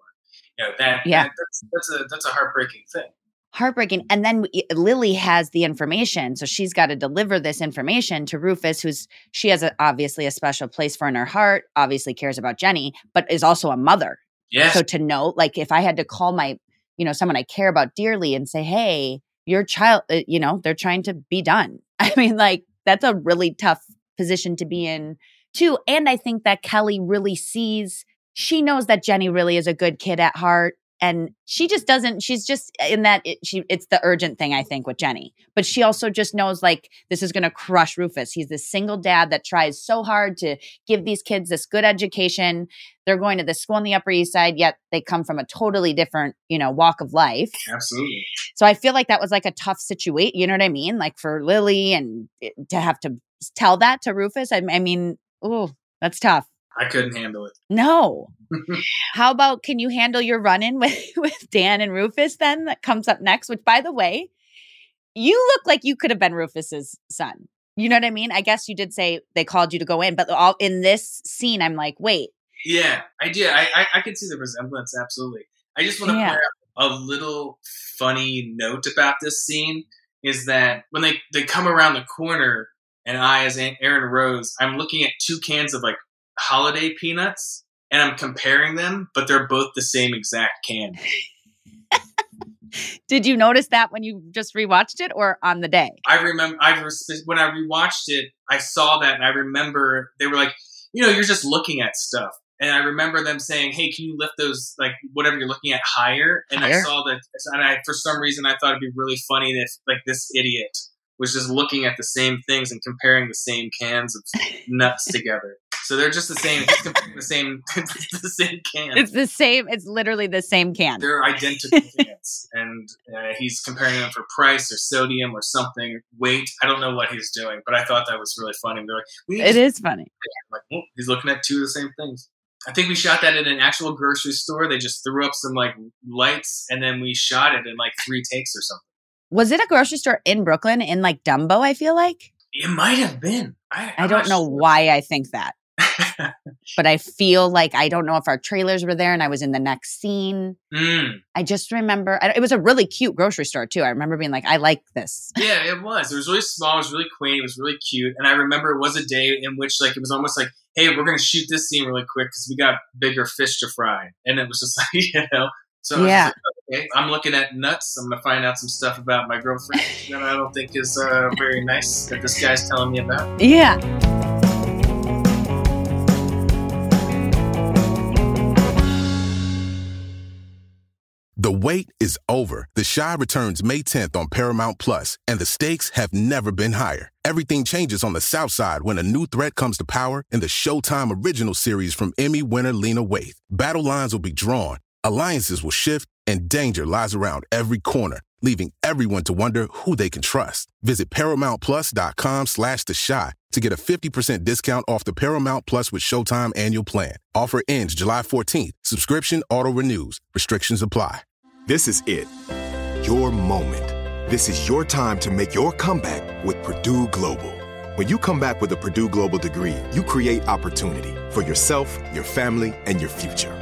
You know that. Yeah. That, that's that's a that's a heartbreaking thing heartbreaking. And then Lily has the information. So she's got to deliver this information to Rufus, who's she has a, obviously a special place for in her heart, obviously cares about Jenny, but is also a mother. Yeah. So to know, like, if I had to call my, you know, someone I care about dearly and say, hey, your child, uh, you know, they're trying to be done. I mean, like, that's a really tough position to be in, too. And I think that Kelly really sees, she knows that Jenny really is a good kid at heart and she just doesn't she's just in that it, she it's the urgent thing i think with jenny. But she also just knows like this is going to crush rufus. He's this single dad that tries so hard to give these kids this good education. They're going to the school on the upper east side yet they come from a totally different you know walk of life. Absolutely. So i feel like that was like a tough situation you know what i mean? Like for lily and eh, to have to tell that to rufus i, I mean oh that's tough I couldn't handle it. No. How about can you handle your run in with, with Dan and Rufus then that comes up next? Which, by the way, you look like you could have been Rufus's son. You know what I mean? I guess you did say they called you to go in, but all in this scene, I'm like, wait. Yeah, I did. I I, I can see the resemblance. Absolutely. I just want to yeah. point out a little funny note about this scene is that when they they come around the corner and I, as Aaron Rose, I'm looking at two cans of like holiday peanuts and I'm comparing them, but they're both the same exact can. Did you notice that when you just rewatched it or on the day? I remember I when I rewatched it, I saw that and I remember they were like, you know, you're just looking at stuff. And I remember them saying, "Hey, can you lift those like whatever you're looking at higher?" And higher? I saw that, and I for some reason I thought it'd be really funny if like this idiot was just looking at the same things and comparing the same cans of nuts together. So they're just the same. He's comparing the same. It's the same can. It's the same. It's literally the same can. They're identical cans, and uh, he's comparing them for price or sodium or something. Weight. I don't know what he's doing, but I thought that was really funny. They're like, it is funny. like, he's looking at two of the same things. I think we shot that in an actual grocery store. They just threw up some like lights, and then we shot it in like three takes or something. Was it a grocery store in Brooklyn in like Dumbo? I feel like it might have been. I, I don't know sure. why I think that. but I feel like I don't know if our trailers were there and I was in the next scene. Mm. I just remember it was a really cute grocery store too. I remember being like, I like this. Yeah, it was. It was really small. It was really quaint. It was really cute. And I remember it was a day in which like it was almost like, hey, we're going to shoot this scene really quick because we got bigger fish to fry. And it was just like, you know. So yeah. Like, okay, I'm looking at nuts. I'm gonna find out some stuff about my girlfriend that I don't think is uh, very nice that this guy's telling me about. Yeah. The wait is over. The Chi returns May 10th on Paramount Plus, and the stakes have never been higher. Everything changes on the South Side when a new threat comes to power in the Showtime original series from Emmy winner Lena Waithe. Battle lines will be drawn, alliances will shift, and danger lies around every corner, leaving everyone to wonder who they can trust. Visit ParamountPlus.com slash The Chi to get a 50% discount off the Paramount Plus with Showtime annual plan. Offer ends July 14th. Subscription auto-renews. Restrictions apply. This is it. Your moment. This is your time to make your comeback with Purdue Global. When you come back with a Purdue Global degree, you create opportunity for yourself, your family, and your future.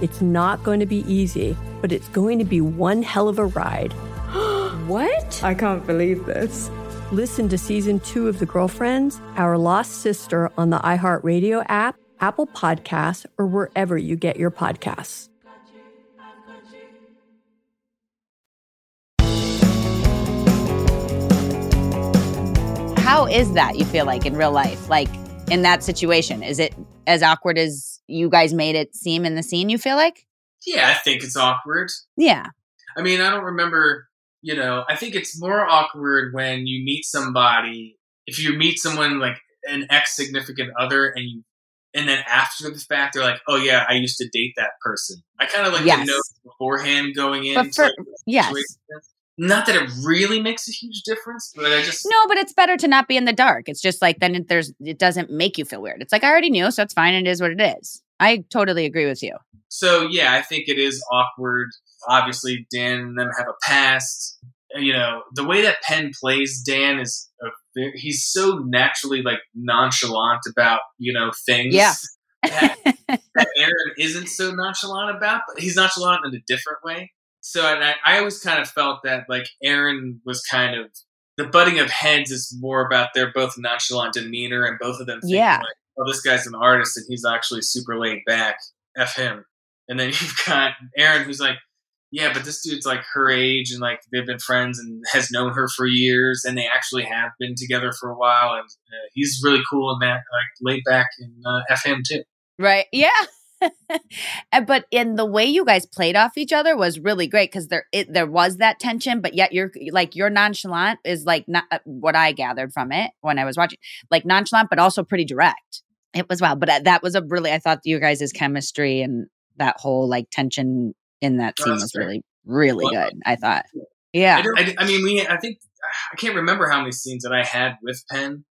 It's not going to be easy, but it's going to be one hell of a ride. what? I can't believe this. Listen to season two of The Girlfriends, Our Lost Sister on the iHeartRadio app, Apple Podcasts, or wherever you get your podcasts. How is that, you feel like, in real life? Like in that situation? Is it as awkward as you guys made it seem in the scene, you feel like? Yeah, I think it's awkward. Yeah. I mean, I don't remember, you know, I think it's more awkward when you meet somebody, if you meet someone like an ex significant other and you and then after the fact they're like, "Oh yeah, I used to date that person." I kind of like Yes. to know beforehand going in. But for- yes. Not that it really makes a huge difference, but I just No, but it's better to not be in the dark. It's just like then it, there's it doesn't make you feel weird. It's like I already knew, so it's fine. It is what it is. I totally agree with you. So yeah, I think it is awkward. Obviously, Dan and them have a past. You know, the way that Penn plays Dan is a, he's so naturally like nonchalant about you know things. Yeah. that, that Aaron isn't so nonchalant about, but he's nonchalant in a different way. So and I, I always kind of felt that like Aaron was kind of the butting of heads is more about their both nonchalant demeanor and both of them thinking Yeah. like, oh, this guy's an artist and he's actually super laid back. F him. And then you've got Aaron who's like, yeah, but this dude's like her age and like they've been friends and has known her for years and they actually have been together for a while and uh, he's really cool and that like laid back and uh, F him too. Right. Yeah. But in the way you guys played off each other was really great because there it, there was that tension, but yet you're like your nonchalant is like not uh, what I gathered from it when I was watching, like nonchalant, but also pretty direct. It was wow, but uh, that was a really I thought you guys' chemistry and that whole like tension in that scene was really really good. I thought, yeah, don't- I, I mean, we. I think I can't remember how many scenes that I had with Penn,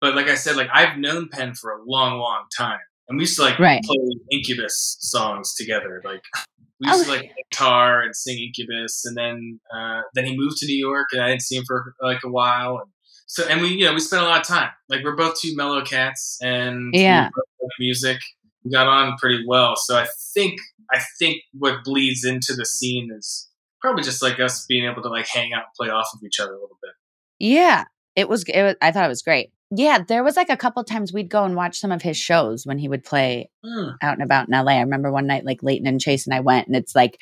but like I said, like I've known Penn for a long, long time, and we used to like Right. play Incubus songs together. Like we used to like guitar and sing Incubus, and then uh, then he moved to New York, and I didn't see him for like a while, and so and we you know we spent a lot of time. Like we're both two mellow cats, and Yeah. like music. We got on pretty well, so I think I think what bleeds into the scene is probably just like us being able to like hang out and play off of each other a little bit. yeah. It was, it was. I thought it was great. Yeah, there was like a couple times we'd go and watch some of his shows when he would play Hmm. out and about in LA. I remember one night, like Leighton and Chace and I went, and it's like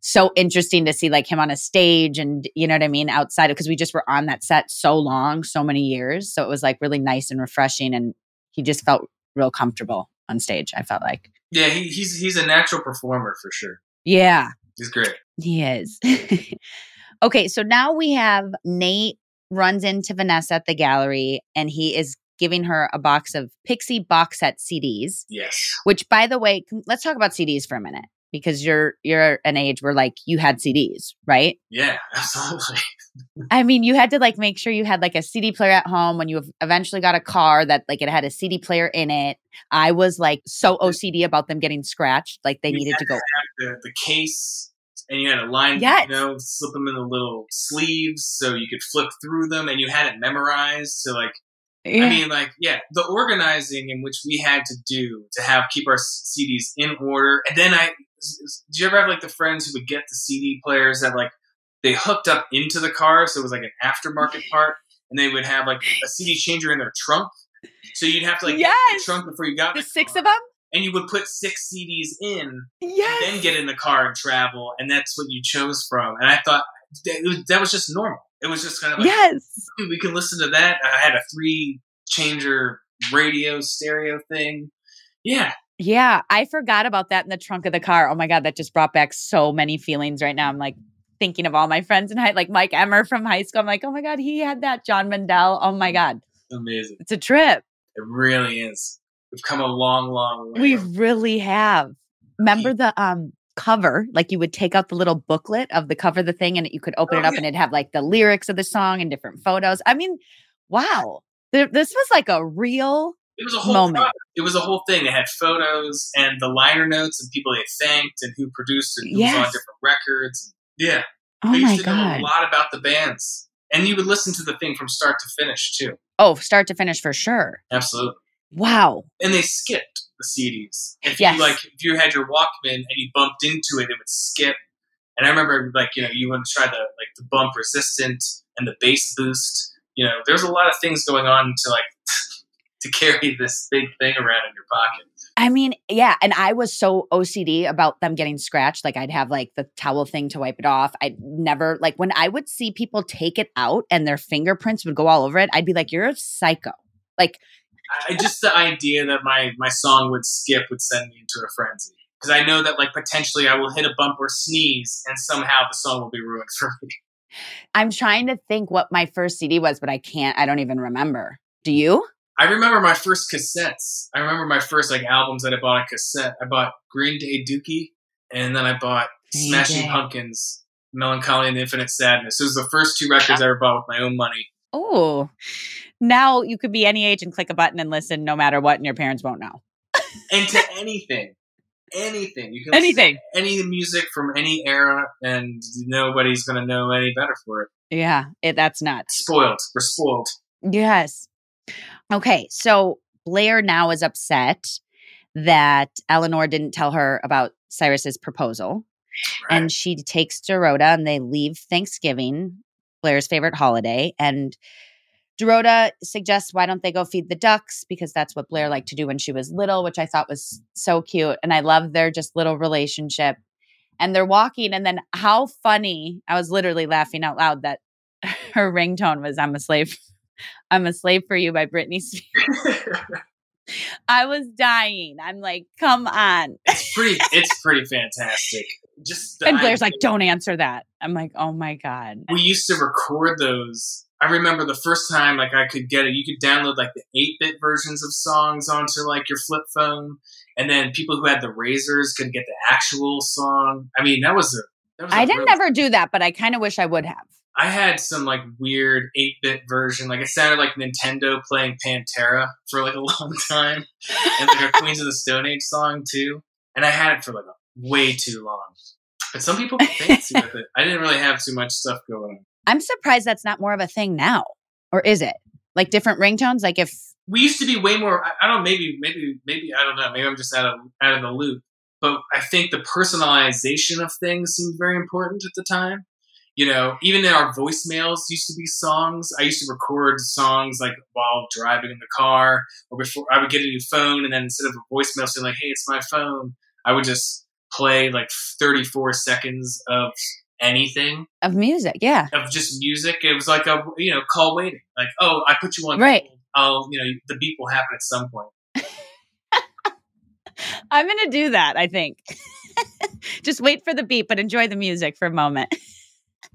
so interesting to see like him on a stage and you know what I mean outside because we just were on that set so long, so many years. So it was like really nice and refreshing and he just felt real comfortable on stage, I felt like. Yeah, he, he's he's a natural performer for sure. Yeah. He's great. He is. okay, so now we have Nate runs into Vanessa at the gallery and he is giving her a box of Pixie box set CDs. Yes. Which by the way, let's talk about CDs for a minute because you're you're an age where like you had CDs, right? Yeah, absolutely. I mean, you had to like make sure you had like a CD player at home when you eventually got a car that like it had a CD player in it. I was like so OCD about them getting scratched, like they You needed to go. have the, the case, and you had a line, Yes. you know, slip them in the little sleeves so you could flip through them, and you had it memorized. So, like, I mean, like, yeah, the organizing in which we had to do to have keep our CDs in order, and then I, did you ever have like the friends who would get the CD players that like they hooked up into the car, so it was like an aftermarket part, and they would have like a CD changer in their trunk. So you'd have to like get the trunk before you got the the six car, of them. And you would put six CDs in, Yes. then get in the car and travel, and that's what you chose from. And I thought that was, that was just normal. It was just kind of like, Yes. We can listen to that. I had a three changer radio stereo thing. Yeah, Yeah, I forgot about that in the trunk of the car. Oh my god, that just brought back so many feelings right now. I'm like thinking of all my friends in high, like Mike Emmer from high school. I'm like, oh my god, he had that. John Mandel. Oh my god, amazing. it's a trip. It really is. We've come a long, long way. We really have. Remember the um cover? Like you would take out the little booklet of the cover of the thing, and you could open Oh, it up, yeah. and it'd have like the lyrics of the song and different photos. I mean, wow, Th- this was like a real It was a whole moment. product. It was a whole thing. It had photos and the liner notes and people they thanked and who produced and who was on different records. Yeah. Oh I used my to know god. a lot about the bands. And you would listen to the thing from start to finish too. Oh, start to finish for sure. Absolutely. Wow. And they skipped the CDs. If Yes. you like if you had your Walkman and you bumped into it, it would skip. And I remember like, you know, you want to try the like the bump resistant and the bass boost. You know, there's a lot of things going on to like to carry this big thing around in your pocket. I mean, yeah, and I was so OCD about them getting scratched. Like I'd have like the towel thing to wipe it off. I'd never like when I would see people take it out and their fingerprints would go all over it. I'd be like, "You're a psycho." Like, I, just the idea that my my song would skip would send me into a frenzy because I know that like potentially I will hit a bump or sneeze and somehow the song will be ruined for me. I'm trying to think what my first CD was, but I can't. I don't even remember. Do you? I remember my first cassettes. I remember my first like albums that I bought a cassette. I bought Green Day Dookie, and then I bought Green Smashing Day. Pumpkins, Mellon Collie and Infinite Sadness. It was the first two records I ever bought with my own money. Oh, now you could be any age and click a button and listen no matter what, and your parents won't know. And to anything, anything you can Anything. any music from any era, and nobody's gonna know any better for it. Yeah, it, that's nuts. Spoiled. We're spoiled. Yes. Okay, so Blair now is upset that Eleanor didn't tell her about Cyrus's proposal. And she takes Dorota and they leave Thanksgiving, Blair's favorite holiday. And Dorota suggests why don't they go feed the ducks because that's what Blair liked to do when she was little, which I thought was so cute. And I love their just little relationship. And they're walking, and then how funny! I was literally laughing out loud that her ringtone was "I'm a slave, I'm a slave for you" by Britney Spears. I was dying. I'm like, come on. It's pretty. It's pretty fantastic. Just And Blair's like, don't answer that. I'm like, oh my god. we used to record those. I remember the first time like I could get it. You could download like the eight bit versions of songs onto like your flip phone, and then people who had the Razrs could get the actual song. I mean, that was a. That was a I didn't real- ever do that, but I kind of wish I would have. I had some like weird eight bit version. Like it sounded like Nintendo playing Pantera for like a long time, and like a Queens of the Stone Age song too. And I had it for like a, way too long. But some people fancy with it. I didn't really have too much stuff going on. I'm surprised that's not more of a thing now. Or is it? Like different ringtones? Like if we used to be way more. I, don't. know, Maybe, maybe, maybe. I don't know. Maybe I'm just out of out of the loop. But I think the personalization of things seemed very important at the time. You know, even in our voicemails used to be songs. I used to record songs like while driving in the car, or before I would get a new phone, and then instead of a voicemail saying like, "Hey, it's my phone," I would just play like 34 seconds of anything of music, yeah, of just music. It was like a you know call waiting, like oh I put you on right. Oh, you know the beep will happen at some point. I'm gonna do that. I think. just wait for the beat, but enjoy the music for a moment.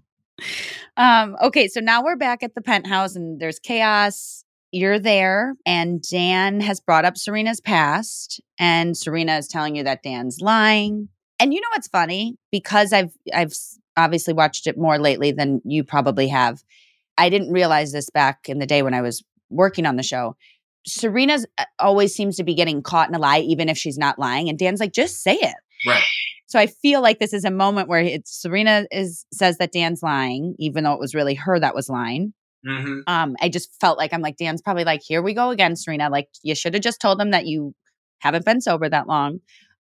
um, okay, so now we're back at the penthouse, and there's chaos. You're there, and Dan has brought up Serena's past, and Serena is telling you that Dan's lying. And you know what's funny? Because I've I've obviously watched it more lately than you probably have. I didn't realize this back in the day when I was working on the show. Serena's uh, always seems to be getting caught in a lie, even if she's not lying. And Dan's like, just say it. Right. So I feel like this is a moment where it's Serena is says that Dan's lying, even though it was really her that was lying. Mm-hmm. Um, I just felt like I'm like Dan's probably like, here we go again, Serena. Like you should have just told him that you haven't been sober that long.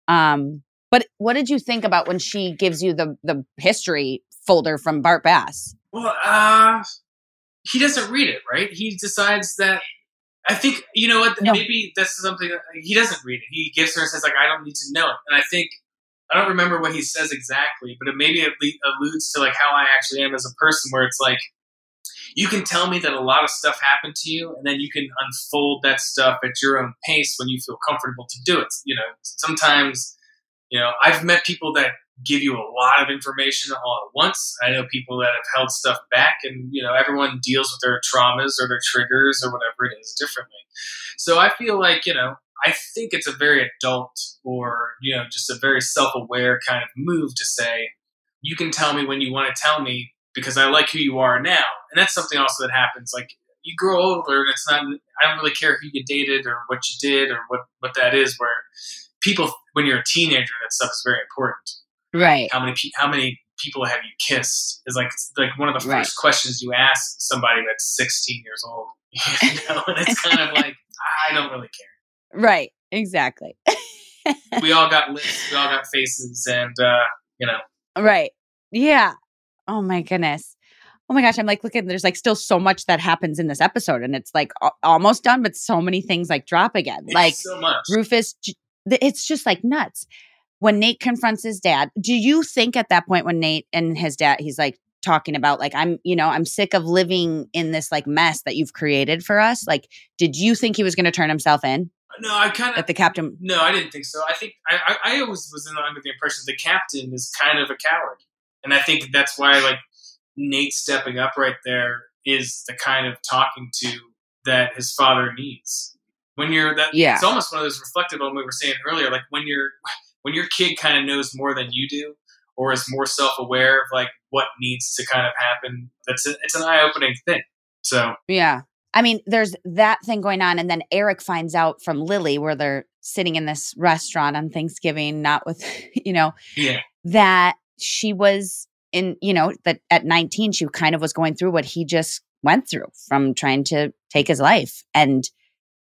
Um, but what did you think about when she gives you the the history folder from Bart Bass? Well, uh, he doesn't read it, right? He decides that. I think you know what. No. Maybe that's something that, he doesn't read it. He gives her and says like, "I don't need to know it." And I think I don't remember what he says exactly, but it maybe it alludes to like how I actually am as a person, where it's like you can tell me that a lot of stuff happened to you, and then you can unfold that stuff at your own pace when you feel comfortable to do it. You know, sometimes you know, I've met people that give you a lot of information all at once. I know people that have held stuff back, and you know, everyone deals with their traumas or their triggers or whatever it is differently. So I feel like you know, I think it's a very adult or you know, just a very self-aware kind of move to say, you can tell me when you want to tell me because I like who you are now, and that's something also that happens. Like you grow older, and it's not. I don't really care who you dated or what you did or what what that is. Where people when you're a teenager, that stuff is very important. Right. How many how many people have you kissed is like like one of the first right. questions you ask somebody that's 16 years old. You know, and it's kind of like I don't really care. Right. Exactly. we all got lips, we all got faces, and uh, you know. Right. Yeah. Oh my goodness. Oh my gosh, I'm like looking. There's like still so much that happens in this episode, and it's like a- almost done, but so many things like drop again. It's like so much. Rufus it's just like nuts. When Nate confronts his dad, do you think at that point when Nate and his dad, he's like talking about like I'm, you know, I'm sick of living in this like mess that you've created for us. Like, did you think he was going to turn himself in? No, I kind of that the captain. No, I didn't think so. I think I, I, I always was under the impression the captain is kind of a coward, and I think that's why like Nate stepping up right there is the kind of talking to that his father needs when you're that yeah. it's almost one of those reflective on what we were saying earlier like when you're when your kid kind of knows more than you do or is more self-aware of like what needs to kind of happen that's a, it's an eye-opening thing. So yeah. I mean there's that thing going on and then eric finds out from lily where they're sitting in this restaurant on thanksgiving not with you know yeah. that she was in you know that at 19 she kind of was going through what he just went through from trying to take his life. And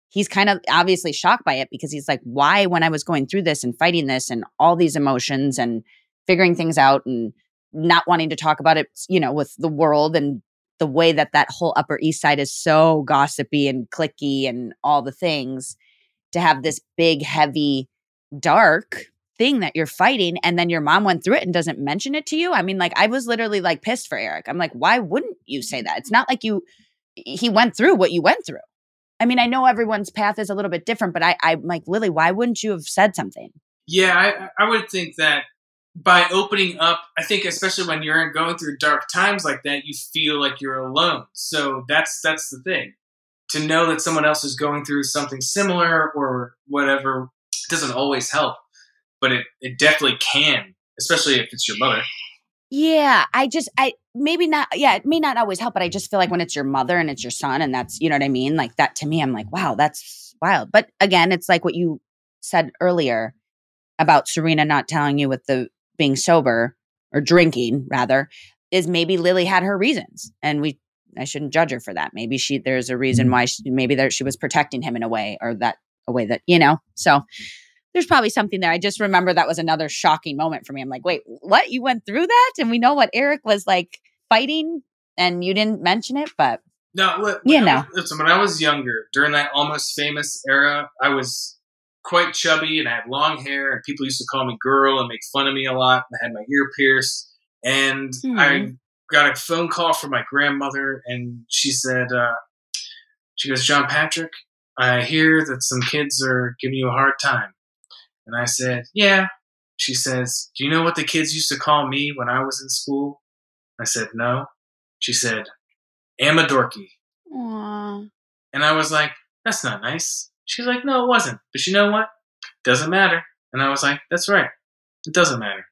he's kind of obviously shocked by it because he's like, why, when I was going through this and fighting this and all these emotions and figuring things out and not wanting to talk about it, you know, with the world and the way that that whole Upper East Side is so gossipy and clicky and all the things, to have this big, heavy, dark thing that you're fighting and then your mom went through it and doesn't mention it to you. I mean, like, I was literally like pissed for Eric. I'm like, why wouldn't you say that? It's not like you, he went through what you went through. I mean, I know everyone's path is a little bit different, but I, I'm like, Lily, why wouldn't you have said something? Yeah, I, I would think that by opening up, I think especially when you're going through dark times like that, you feel like you're alone. So that's that's the thing. To know that someone else is going through something similar or whatever doesn't always help, but it, it definitely can, especially if it's your mother. Yeah, I just I maybe not yeah, it may not always help, but I just feel like when it's your mother and it's your son and that's you know what I mean? Like that to me, I'm like, wow, that's wild. But again, it's like what you said earlier about Serena not telling you with the being sober or drinking rather, is maybe Lily had her reasons. And we I shouldn't judge her for that. Maybe she there's a reason mm-hmm. why she, maybe there she was protecting him in a way or that a way that, you know. So there's probably something there. I just remember that was another shocking moment for me. I'm like, wait, what? You went through that? And we know what Eric was like fighting, and you didn't mention it, but no, you know. listen, when I was younger, during that almost famous era, I was quite chubby and I had long hair, and people used to call me girl and make fun of me a lot. I had my ear pierced, and Hmm. I got a phone call from my grandmother, and she said, uh, "She goes, John Patrick, I hear that some kids are giving you a hard time." And I said, "Yeah." She says, "Do you know what the kids used to call me when I was in school?" I said, "No." She said, "Amadorky." Aw. And I was like, that's not nice. She's like, no, it wasn't. But you know what? Doesn't matter. And I was like, that's right. It doesn't matter.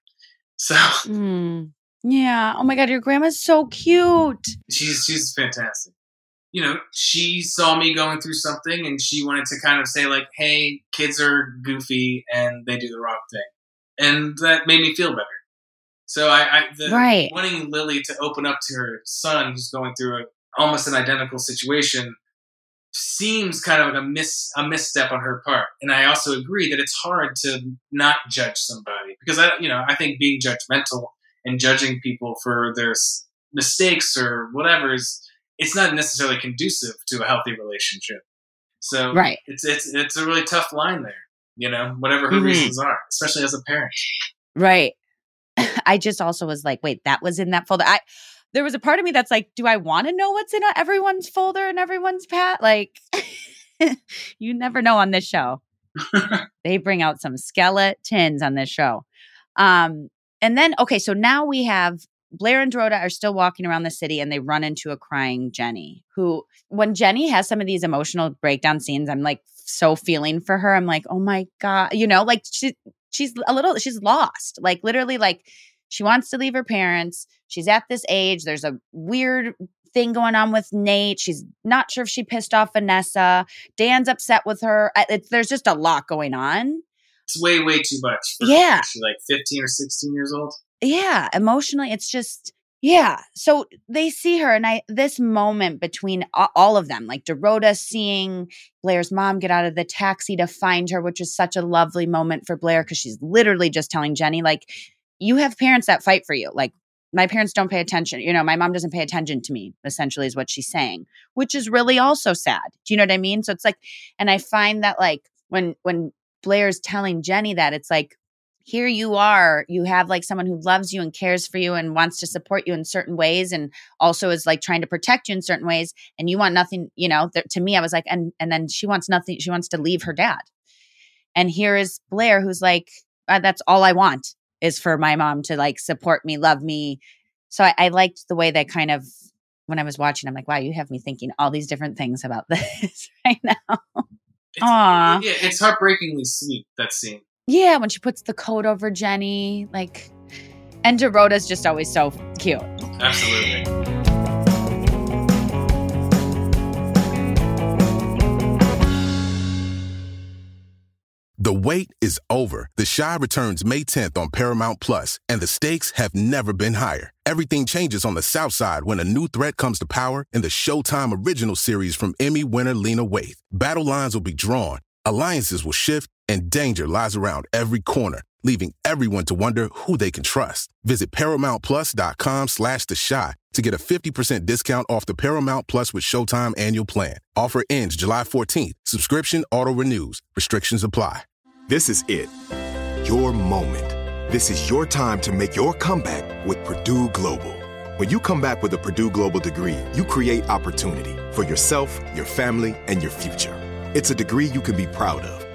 So Mm. Yeah. Oh my God, your grandma's so cute. she's she's fantastic. You know, she saw me going through something and she wanted to kind of say like, hey, kids are goofy and they do the wrong thing. And that made me feel better. So I, I the, Right. wanting Lily to open up to her son who's going through a, almost an identical situation seems kind of like a miss a misstep on her part. And I also agree that it's hard to not judge somebody because I you know I think being judgmental and judging people for their mistakes or whatever is it's not necessarily conducive to a healthy relationship. So Right. it's it's it's a really tough line there. You know, whatever her Mhm. reasons are, especially as a parent. Right. I just also was like, wait, that was in that folder. I there was a part of me that's like, do I want to know what's in everyone's folder and everyone's pat? Like, you never know on this show. they bring out some skeletons on this show. Um, and then okay, so now we have Blair and Dorota are still walking around the city and they run into a crying Jenny, who when Jenny has some of these emotional breakdown scenes, I'm like so feeling for her. I'm like, oh my God, you know, like she she's a little she's lost. Like literally, like she wants to leave her parents. She's at this age. There's a weird thing going on with Nate. She's not sure if she pissed off Vanessa. Dan's upset with her. It's, there's just a lot going on. It's way way too much. Yeah. she's like fifteen or sixteen years old. Yeah emotionally it's just yeah so they see her and i this moment between all of them like dorota seeing blair's mom get out of the taxi to find her which is such a lovely moment for blair because she's literally just telling jenny like you have parents that fight for you like my parents don't pay attention you know my mom doesn't pay attention to me essentially is what she's saying which is really also sad do you know what i mean? So it's like and i find that like when when blair's telling jenny that it's like here you are you have like someone who loves you and cares for you and wants to support you in certain ways and also is like trying to protect you in certain ways and you want nothing you know th- to me i was like and and then she wants nothing she wants to leave her dad and here is blair who's like uh, that's all i want is for my mom to like support me love me so I, I liked the way that kind of when i was watching i'm like wow you have me thinking all these different things about this right now Aw. Yeah, it's heartbreakingly sweet that scene. Yeah, when she puts the coat over Jenny, like, and Dorota's just always so cute. Absolutely. The wait is over. The Chi returns May 10th on Paramount Plus, and the stakes have never been higher. Everything changes on the South Side when a new threat comes to power in the Showtime original series from Emmy winner Lena Waithe. Battle lines will be drawn, alliances will shift, and danger lies around every corner, leaving everyone to wonder who they can trust. Visit ParamountPlus.com slash The Shot to get a 50% discount off the Paramount Plus with Showtime annual plan. Offer ends July 14th. Subscription auto-renews. Restrictions apply. This is it. Your moment. This is your time to make your comeback with Purdue Global. When you come back with a Purdue Global degree, you create opportunity for yourself, your family, and your future. It's a degree you can be proud of,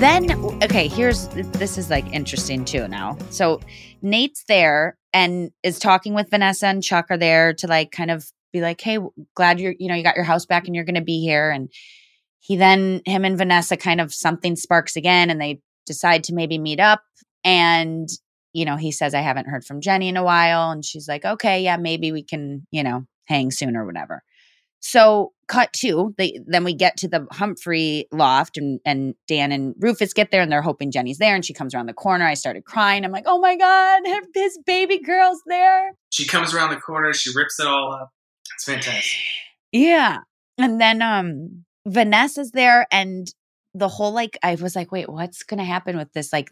Then, okay, here's this is like interesting too now. So Nate's there and is talking with Vanessa and Chuck are there to like kind of be like, hey, glad you're, you know, you got your house back and you're to be here. And he then, him and Vanessa kind of something sparks again and they decide to maybe meet up. And, you know, he says, I haven't heard from Jenny in a while. And she's like, okay, yeah, maybe we can, you know, hang soon or whatever. So cut to they then we get to the Humphrey loft and and Dan and Rufus get there and they're hoping Jenny's there and she comes around the corner. I started crying. I'm like, oh my God, his baby girl's there. She comes around the corner, she rips it all up. It's fantastic. Yeah. And then um Vanessa's there and the whole like I was like, wait, what's gonna happen with this like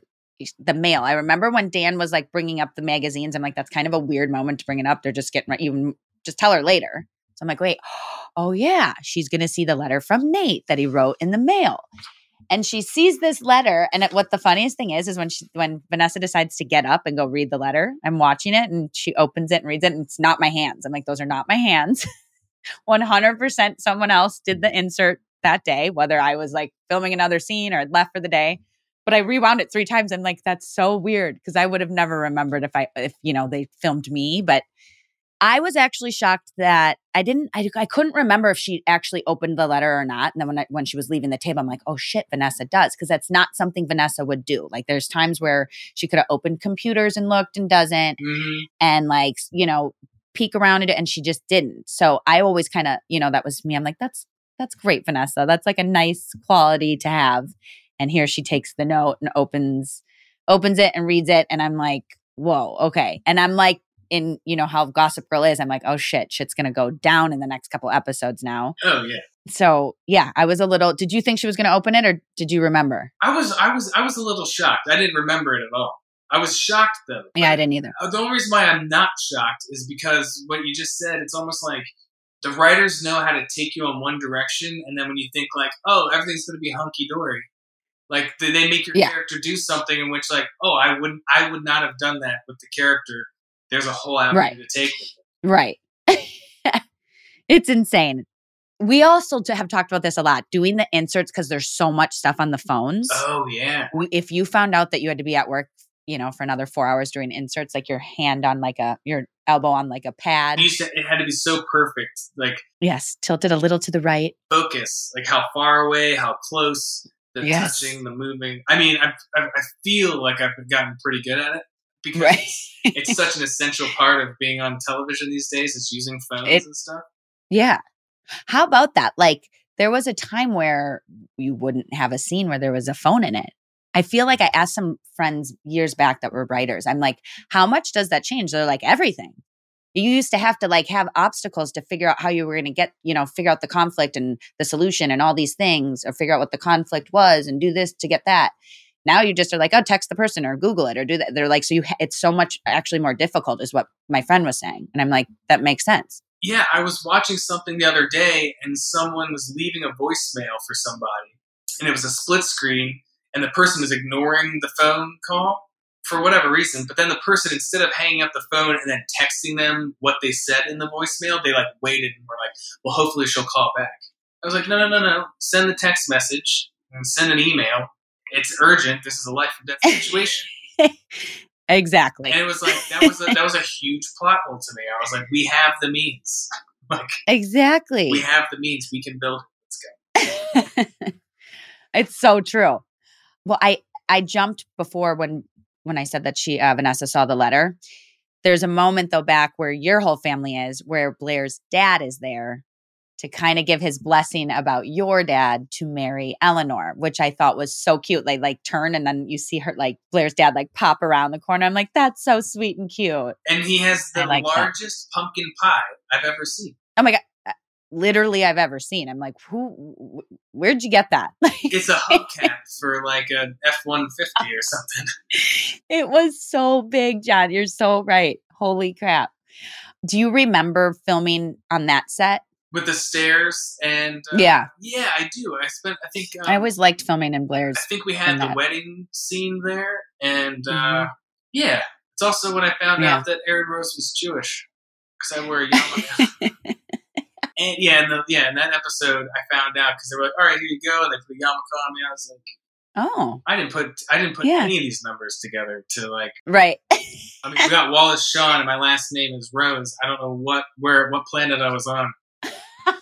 the mail? I remember when Dan was like bringing up the magazines. I'm like, that's kind of a weird moment to bring it up. They're just getting right. Even just tell her later. So I'm like, wait, oh yeah, she's going to see the letter from Nate that he wrote in the mail. And she sees this letter, and what the funniest thing is, is when she, when Vanessa decides to get up and go read the letter, I'm watching it, and she opens it and reads it, and it's not my hands. I'm like, those are not my hands. 100% someone else did the insert that day, whether I was like filming another scene or left for the day. But I rewound it three times. I'm like, that's so weird because I would have never remembered if I, if you know, they filmed me. But I was actually shocked that I didn't, I, I couldn't remember if she actually opened the letter or not. And then when I, when she was leaving the table, I'm like, oh shit, Vanessa does. Cause that's not something Vanessa would do. Like there's times where she could have opened computers and looked and doesn't Mm-hmm. and like, you know, peek around it and she just didn't. So I always kind of, you know, that was me. I'm like, that's, that's great, Vanessa. That's like a nice quality to have. And here she takes the note and opens, opens it and reads it. And I'm like, whoa, okay. And I'm like, in you know how Gossip Girl is, I'm like, oh shit, shit's gonna go down in the next couple episodes now. Oh yeah. So yeah, I was a little. Did you think she was gonna open it, or did you remember? I was I was I was a little shocked. I didn't remember it at all. I was shocked though. Yeah, I didn't either. Uh, The only reason why I'm not shocked is because what you just said. It's almost like the writers know how to take you in one direction, and then when you think like, oh, everything's to be hunky dory, like they they make your Yeah. character do something in which like, oh, I wouldn't, I would not have done that with the character. There's a whole avenue Right. to take. it. Right. it's insane. We also have talked about this a lot, doing the inserts because there's so much stuff on the phones. Oh yeah. We, if you found out that you had to be at work, you know, for another four hours doing inserts, like your hand on like a your elbow on like a pad. It, used to, it had to be so perfect, like Yes, tilted a little to the right. focus, like how far away, how close. the Yes. touching, the moving. I mean, I, I, I feel like I've gotten pretty good at it because Right. it's such an essential part of being on television these days. Is using phones It- and stuff. Yeah. How about that? Like, there was a time where you wouldn't have a scene where there was a phone in it. I feel like I asked some friends years back that were writers, I'm like, how much does that change? They're like, everything. You used to have to like have obstacles to figure out how you were going to get, you know, figure out the conflict and the solution and all these things, or figure out what the conflict was and do this to get that. Now you just are like, oh, text the person or Google it or do that. They're like, so you, it's so much actually more difficult, is what my friend was saying. And I'm like, that makes sense. Yeah, I was watching something the other day, and someone was leaving a voicemail for somebody, and it was a split screen, and the person was ignoring the phone call for whatever reason. But then the person, instead of hanging up the phone and then texting them what they said in the voicemail, they like waited and were like, "Well, hopefully she'll call back." I was like, "No, no, no, no! Send the text message and send an email. It's urgent. This is a life and death situation." Exactly. And it was like that was a, that was a huge plot hole to me. I was like, "We have the means. Like Exactly. we have the means. We can build." Let's go. it's so true. Well, I I jumped before when when I said that she uh, Vanessa saw the letter. There's a moment though back where your whole family is, where Blair's dad is there to kind of give his blessing about your dad to marry Eleanor, which I thought was so cute. They like turn and then you see her like Blair's dad like pop around the corner. I'm like, that's so sweet and cute. And he has the like that. largest pumpkin pie I've ever seen. Oh my god. uh, Literally, I've ever seen. I'm like, who? wh- Where'd you get that? It's a hubcap for like a F one fifty or something. It was so big, John. You're so right. Holy crap. Do you remember filming on that set? With the stairs and uh, Yeah. yeah, I do. I spent. I think um, I always liked filming in Blair's. I think we had the that. wedding scene there, and uh, Mhm. yeah, it's also when I found Yeah. out that Aaron Rose was Jewish because I wear a yarmulke. and yeah, and the, yeah, in that episode, I found out because they were like, "All right, here you go," and they put a yarmulke on me. I was like, Oh, I didn't put I didn't put Yeah. any of these numbers together to like. right. I mean, we got Wallace Shawn, and my last name is Rose. I don't know what where what planet I was on.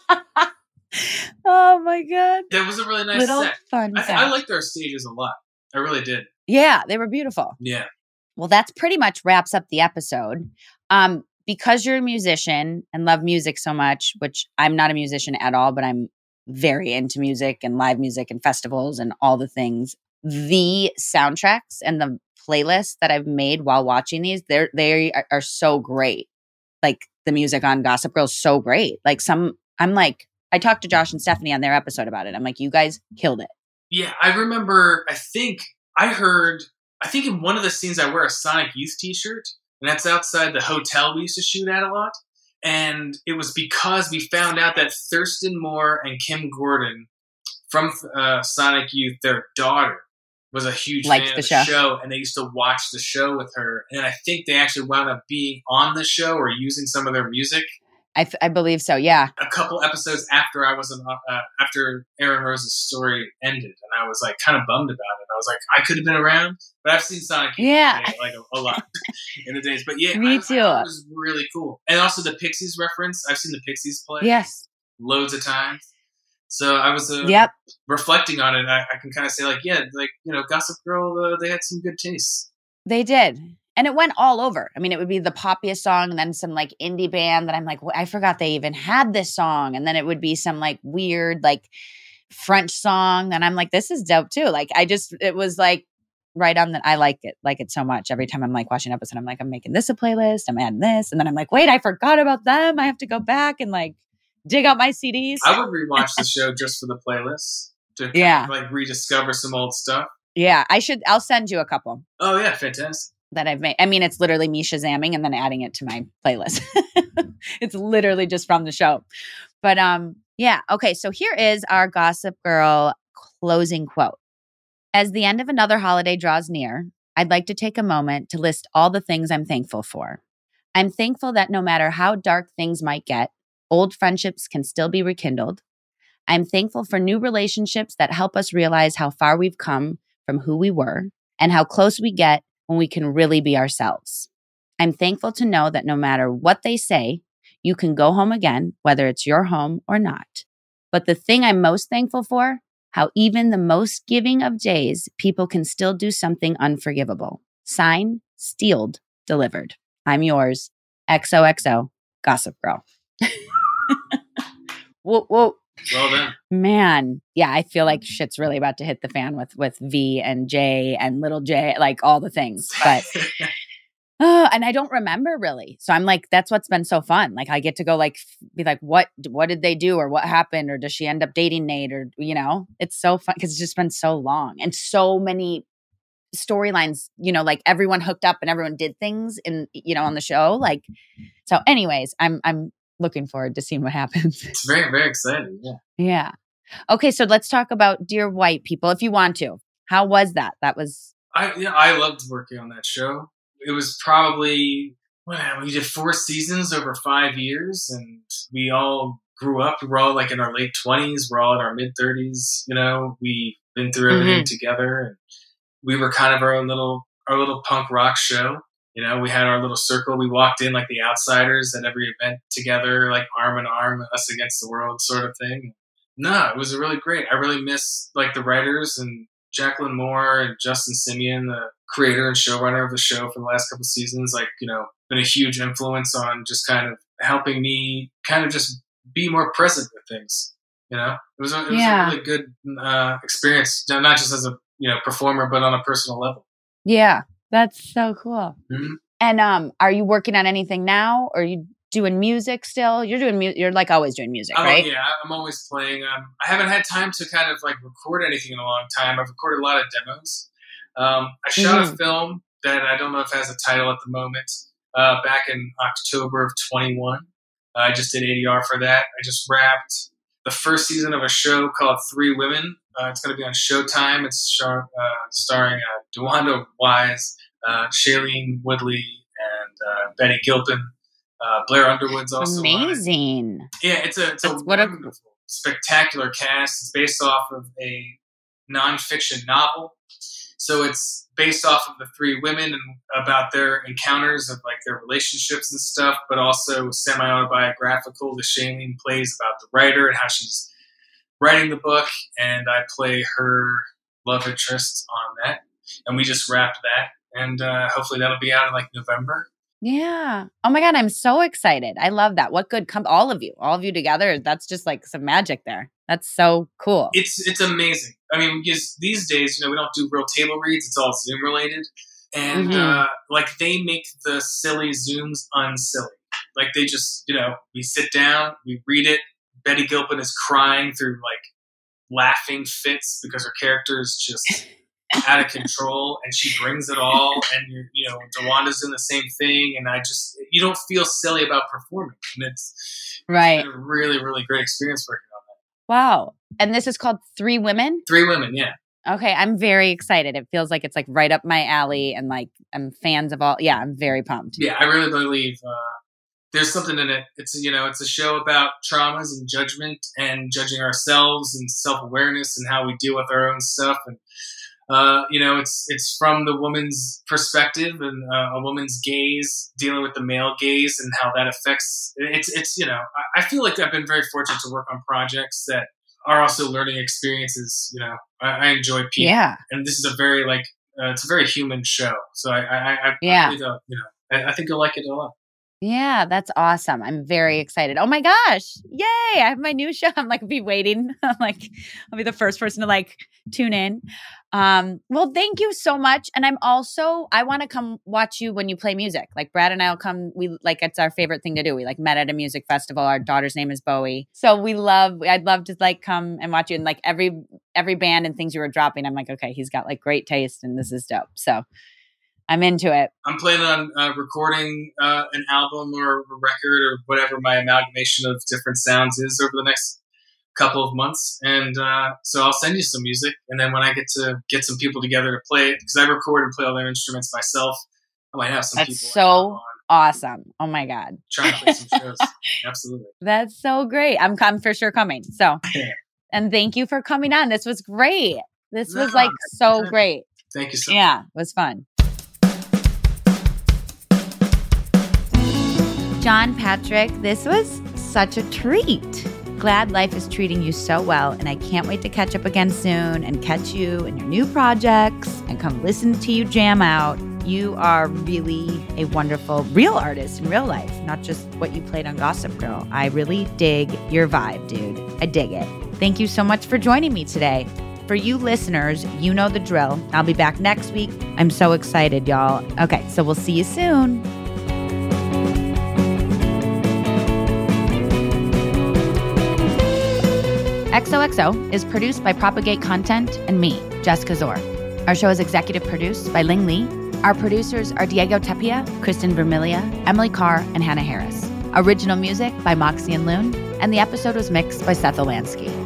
oh my god. That was a really nice Little set. fun I, fact. I liked our stages a lot. I really did. Yeah, they were beautiful. Yeah. Well, that's pretty much wraps up the episode. Um, because you're a musician and love music so much, which I'm not a musician at all, but I'm very into music and live music and festivals and all the things. The soundtracks and the playlists that I've made while watching these, they're they are, are so great. Like the music on Gossip Girl is so great. Like some, I'm like, I talked to Josh and Stephanie on their episode about it. I'm like, you guys killed it. Yeah, I remember. I think I heard. I think in one of the scenes, I wear a Sonic Youth T-shirt, and that's outside the hotel we used to shoot at a lot. And it was because we found out that Thurston Moore and Kim Gordon from uh, Sonic Youth, their daughter, was a huge Liked fan the of show. the show, and they used to watch the show with her. And I think they actually wound up being on the show or using some of their music I, th- I believe so. Yeah. a couple episodes after I was in, uh, after Aaron Rose's story ended, and I was like kind of bummed about it. I was like, I could have been around, but I've seen Sonic Yeah. like, like a, a lot in the days. But yeah, Me too. It was really cool, and also the Pixies reference. I've seen the Pixies play Yes. loads of times. So I was uh, Yep. reflecting on it. I, I can kind of say like, yeah, like you know, Gossip Girl, uh, they had some good taste. They did. And it went all over. I mean, it would be the poppiest song and then some like indie band that I'm like, "Wh- I forgot they even had this song. And then it would be some like weird, like French song. And I'm like, this is dope too. Like, I just, it was like right on that. I like it, like it so much. Every time I'm like watching an episode, I'm like, I'm making this a playlist, I'm adding this. And then I'm like, wait, I forgot about them. I have to go back and like dig out my CDs. I would rewatch the show just for the playlist to Yeah. of, like rediscover some old stuff. yeah. I should, I'll send you a couple. Oh yeah, fantastic. That I've made. I mean, it's literally me shazamming and then adding it to my playlist. it's literally just from the show. But um, yeah. Okay. So here is our Gossip Girl closing quote. As the end of another holiday draws near, I'd like to take a moment to list all the things I'm thankful for. I'm thankful that no matter how dark things might get, old friendships can still be rekindled. I'm thankful for new relationships that help us realize how far we've come from who we were and how close we get when we can really be ourselves. I'm thankful to know that no matter what they say, you can go home again, whether it's your home or not. But the thing I'm most thankful for, how even the most giving of days, people can still do something unforgivable. Sign, Steeled, delivered. I'm yours, XOXO, Gossip Girl. whoa, whoa. Well done. Man, yeah, I feel like shit's really about to hit the fan with with V and J and little J, like all the things. But uh, and I don't remember really. So I'm like, that's what's been so fun. Like I get to go like be like, what what did they do or what happened or does she end up dating Nate or you know? It's so fun because it's just been so long and so many storylines. You know, like everyone hooked up and everyone did things in you know on the show. Like so. Anyways, I'm I'm looking forward to seeing what happens. It's very very exciting. Yeah. Yeah. Okay, so let's talk about Dear White People if you want to. How was that? That was I yeah, I loved working on that show. It was probably what we did four seasons over five years, and we all grew up. We're all like in our late twenties. We're all in our mid thirties. You know, we've been through everything Mhm. together, and we were kind of our own little our little punk rock show. You know, we had our little circle. We walked in like the outsiders at every event together, like arm in arm, us against the world, sort of thing. No, it was really great. I really miss like the writers and Jaclyn Moore and Justin Simien, the creator and showrunner of the show for the last couple seasons. Like, you know, been a huge influence on just kind of helping me kind of just be more present with things. You know, it was a, it was Yeah. a really good uh, experience, not not just as a you know performer, but on a personal level. Yeah, that's so cool. Mhm. And um, are you working on anything now? Or are you doing music still? You're doing mu- You're like always doing music, I'm, right? Yeah, I'm always playing. Um, I haven't had time to kind of like record anything in a long time. I've recorded a lot of demos. Um, I shot a Mhm. film that I don't know if has a title at the moment. Uh, back in October of 21, uh, I just did ADR for that. I just wrapped the first season of a show called Three Women. Uh, it's going to be on Showtime. It's star- uh, starring uh, DeWanda Wise, uh, Shailene Woodley, and uh, Betty Gilpin. Uh, Blair Underwood's also on. Amazing. Yeah, it's a it's a what a- spectacular cast. It's based off of a nonfiction novel, so it's based off of the three women and about their encounters of like their relationships and stuff, but also semi autobiographical. The Shailene plays about the writer and how she's writing the book, and I play her love interest on that. And we just wrapped that, and uh, hopefully that'll be out in like November. Yeah. Oh my God, I'm so excited. I love that. What good come all of you, all of you together. That's just like some magic there. That's so cool. it's it's amazing. I mean, because these days, you know, we don't do real table reads; it's all Zoom related, and Mhm. uh, like they make the silly Zooms unsilly. Like they just, you know, we sit down, we read it. Betty Gilpin is crying through like laughing fits because her character is just out of control, and she brings it all. And you know, Dewanda's in the same thing, and I just you don't feel silly about performing, and it's Right. a really really great experience working on that. Wow. And this is called Three Women. Three women, yeah. Okay, I'm very excited. It feels like it's like right up my alley, and like I'm fans of all. Yeah, I'm very pumped. yeah, I really believe uh, there's something in it. It's you know, it's a show about traumas and judgment and judging ourselves and self awareness and how we deal with our own stuff. And uh, you know, it's it's from the woman's perspective and uh, a woman's gaze dealing with the male gaze and how that affects. It's it's you know, I, I feel like I've been very fortunate to work on projects that are also learning experiences. You know, I, I enjoy people, Yeah. and this is a very like uh, it's a very human show. So I I, I, I Yeah. don't, you know, I, I think you'll like it a lot. Yeah, that's awesome. I'm very excited. Oh my gosh. Yay. I have my new show. I'm like be waiting. I'm like I'll be the first person to like tune in. Um well, thank you so much. And I'm also I want to come watch you when you play music. Like Brad and I'll come we like it's our favorite thing to do. We like met at a music festival. Our daughter's name is Bowie. So we love I'd love to like come and watch you and like every every band and things you were dropping. I'm like, okay, he's got like great taste and this is dope. So I'm into it. I'm planning on uh, recording uh, an album or a record or whatever my amalgamation of different sounds is over the next couple of months, and uh, so I'll send you some music. And then when I get to get some people together to play it, because I record and play all their instruments myself, I might have some That's people so awesome. Oh my god. trying to play some shows. Absolutely. That's so great. I'm I'm for sure coming. So, and thank you for coming on. This was great. This was like so great. Thank you so Yeah, it was fun. John Patrick, this was such a treat. Glad life is treating you so well, and I can't wait to catch up again soon and catch you in your new projects and come listen to you jam out. You are really a wonderful, real artist in real life, not just what you played on Gossip Girl. I really dig your vibe, dude. I dig it. Thank you so much for joining me today. For you listeners, you know the drill. I'll be back next week. I'm so excited, y'all. Okay, so we'll see you soon. XOXO is produced by Propagate Content and me, Jessica Szohr. Our show is executive produced by Ling Lee. Our producers are Diego Tapia, Kristen Vermilia, Emily Carr, and Hannah Harris. Original music by Moxie and Loon, and the episode was mixed by Seth Olansky.